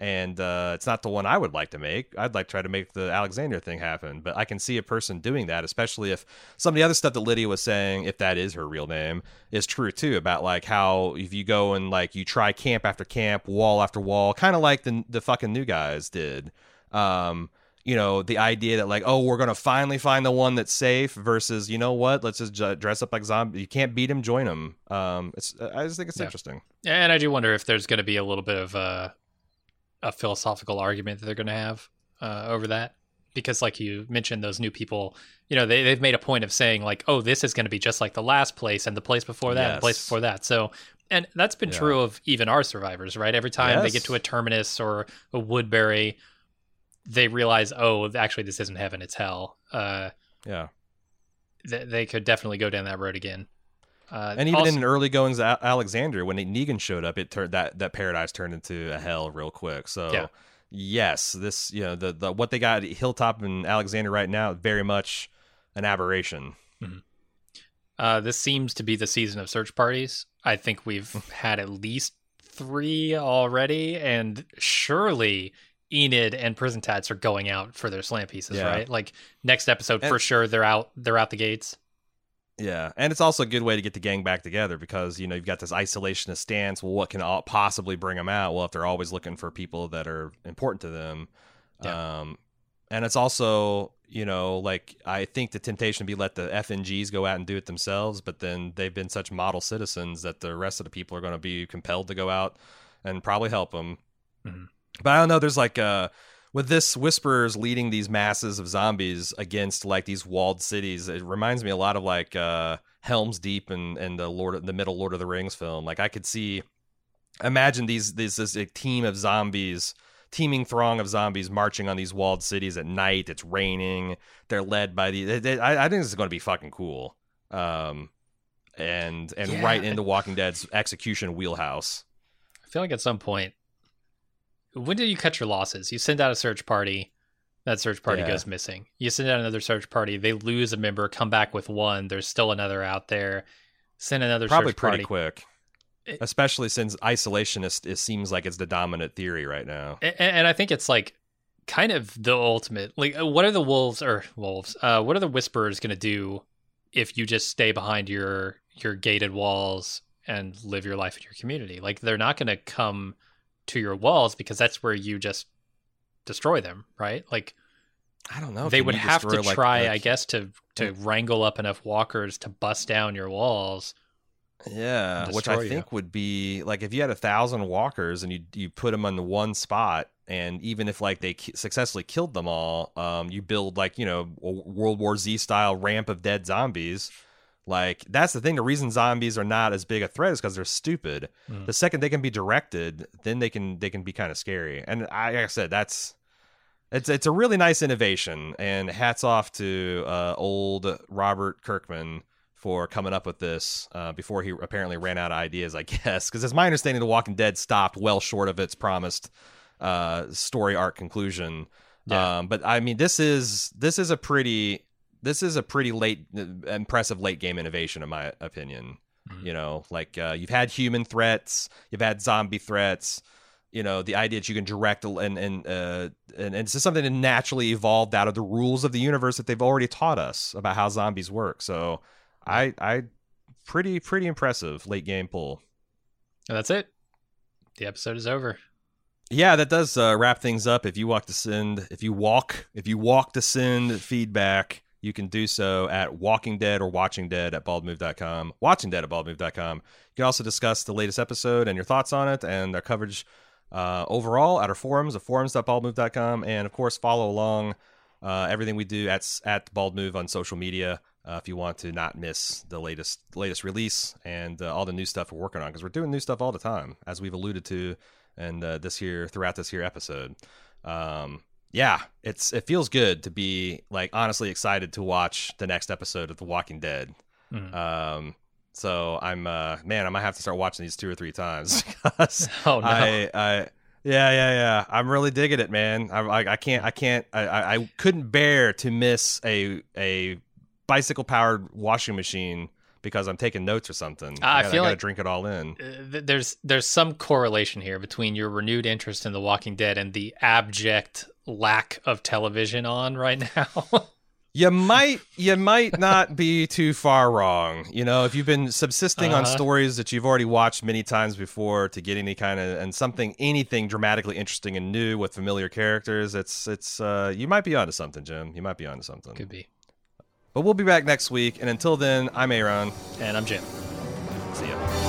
and uh, it's not the one I would like to make. I'd like to try to make the Alexandria thing happen, but I can see a person doing that, especially if some of the other stuff that Lydia was saying, if that is her real name, is true too. About like how if you go and like you try camp after camp, wall after wall, kind of like the the fucking new guys did. Um, you know, the idea that like, oh, we're gonna finally find the one that's safe versus, you know what, let's just dress up like zombie. You can't beat him, join him. Um, it's I just think it's Yeah. interesting. And I do wonder if there's going to be a little bit of a, a philosophical argument that they're going to have uh, over that. Because, like you mentioned, those new people, you know, they, they've made a point of saying, like, oh, this is going to be just like the last place and the place before that and the place before that. So, and that's been Yeah. true of even our survivors, right? Every time they get to a terminus or a Woodbury, they realize, oh, actually, this isn't heaven, it's hell. Uh, Yeah. th- they could definitely go down that road again. Uh, And even also- in early goings, Al- Alexandria, when Negan showed up, it turned that that paradise turned into a hell real quick. So, Yeah. yes, this you know the, the what they got Hilltop and Alexandria right now very much an aberration. Uh, this seems to be the season of search parties. I think we've had at least three already, and surely Enid and Prison Tats are going out for their slam pieces, Yeah. right? Like next episode And- for sure, they're out. They're out the gates. Yeah, and it's also a good way to get the gang back together because you know you've got this isolationist stance. Well, what can all possibly bring them out? Well, if they're always looking for people that are important to them, Yeah. um, and it's also you know like I think the temptation to be let the FNGs go out and do it themselves, but then they've been such model citizens that the rest of the people are going to be compelled to go out and probably help them. Mhm. But I don't know. There's like uh with this whisperers leading these masses of zombies against like these walled cities it reminds me a lot of like uh helms deep and and the lord the middle lord of the rings film like i could see imagine these these this a team of zombies teeming throng of zombies marching on these walled cities at night it's raining they're led by the they- they- I, I think this is going to be fucking cool um and and Yeah. right into walking dead's execution wheelhouse I feel like at some point, when did you cut your losses? You send out a search party. That search party Yeah. goes missing. You send out another search party. They lose a member. Come back with one. There's still another out there. Send another probably pretty party. quick It- especially since isolationist it seems like it's the dominant theory right now and, and I think it's like kind of the ultimate. Like, uh, what are the wolves or wolves? Uh, what are the whisperers going to do if you just stay behind your your gated walls and live your life in your community? Like, they're not going to come to your walls because that's where you just destroy them, right? Like, I don't know. they would have to like, try, I guess, to to wrangle up enough walkers to bust down your walls. Yeah, which I you. think would be like if you had a thousand walkers and you you put them on the one spot, and even if like they ki- successfully killed them all, um, you build like you know a World War Z style ramp of dead zombies. Like that's the thing. The reason zombies are not as big a threat is because they're stupid. Mm. The second they can be directed, then they can they can be kind of scary. And I, like I said, that's it's it's a really nice innovation. And hats off to uh, old Robert Kirkman for coming up with this uh, before he apparently ran out of ideas. I guess because it's my understanding, The Walking Dead stopped well short of its promised uh, story arc conclusion. Yeah. Um, but I mean, this is this is a pretty this is a pretty late impressive late game innovation in my opinion Mhm. you know like uh, you've had human threats you've had zombie threats you know the idea that you can direct and and uh, and, and it's just something that naturally evolved out of the rules of the universe that they've already taught us about how zombies work. So I I pretty pretty impressive late game pull. And that's it. The episode is over. Yeah, that does uh, wrap things up. If you walk to send, if you walk, if you walk to send feedback, you can do so at Walking Dead or Watching Dead at baldmove.com. Watching Dead at baldmove.com. You can also discuss the latest episode and your thoughts on it and our coverage uh, overall at our forums at forums.baldmove.com. And of course, follow along uh, everything we do at, at Bald on social media. Uh, if you want to not miss the latest latest release and uh, all the new stuff we're working on, because we're doing new stuff all the time, as we've alluded to and uh, this year throughout this year episode. Um, yeah, it's it feels good to be like honestly excited to watch the next episode of The Walking Dead. Mm-hmm. Um, so I'm uh, man, I might have to start watching these two or three times because oh no, I, I yeah yeah yeah I'm really digging it, man. I I, I can't I can't I, I couldn't bear to miss a a bicycle powered washing machine because I'm taking notes or something. I, I feel I like drink it all in. Uh, there's there's some correlation here between your renewed interest in The Walking Dead and the abject lack of television on right now. you might you might not be too far wrong. You know, if you've been subsisting uh-huh. on stories that you've already watched many times before to get any kind of and something anything dramatically interesting and new with familiar characters, it's it's uh you might be onto something, Jim. You might be onto something. Could be. But we'll be back next week, and until then, I'm Aaron. And I'm Jim. See ya.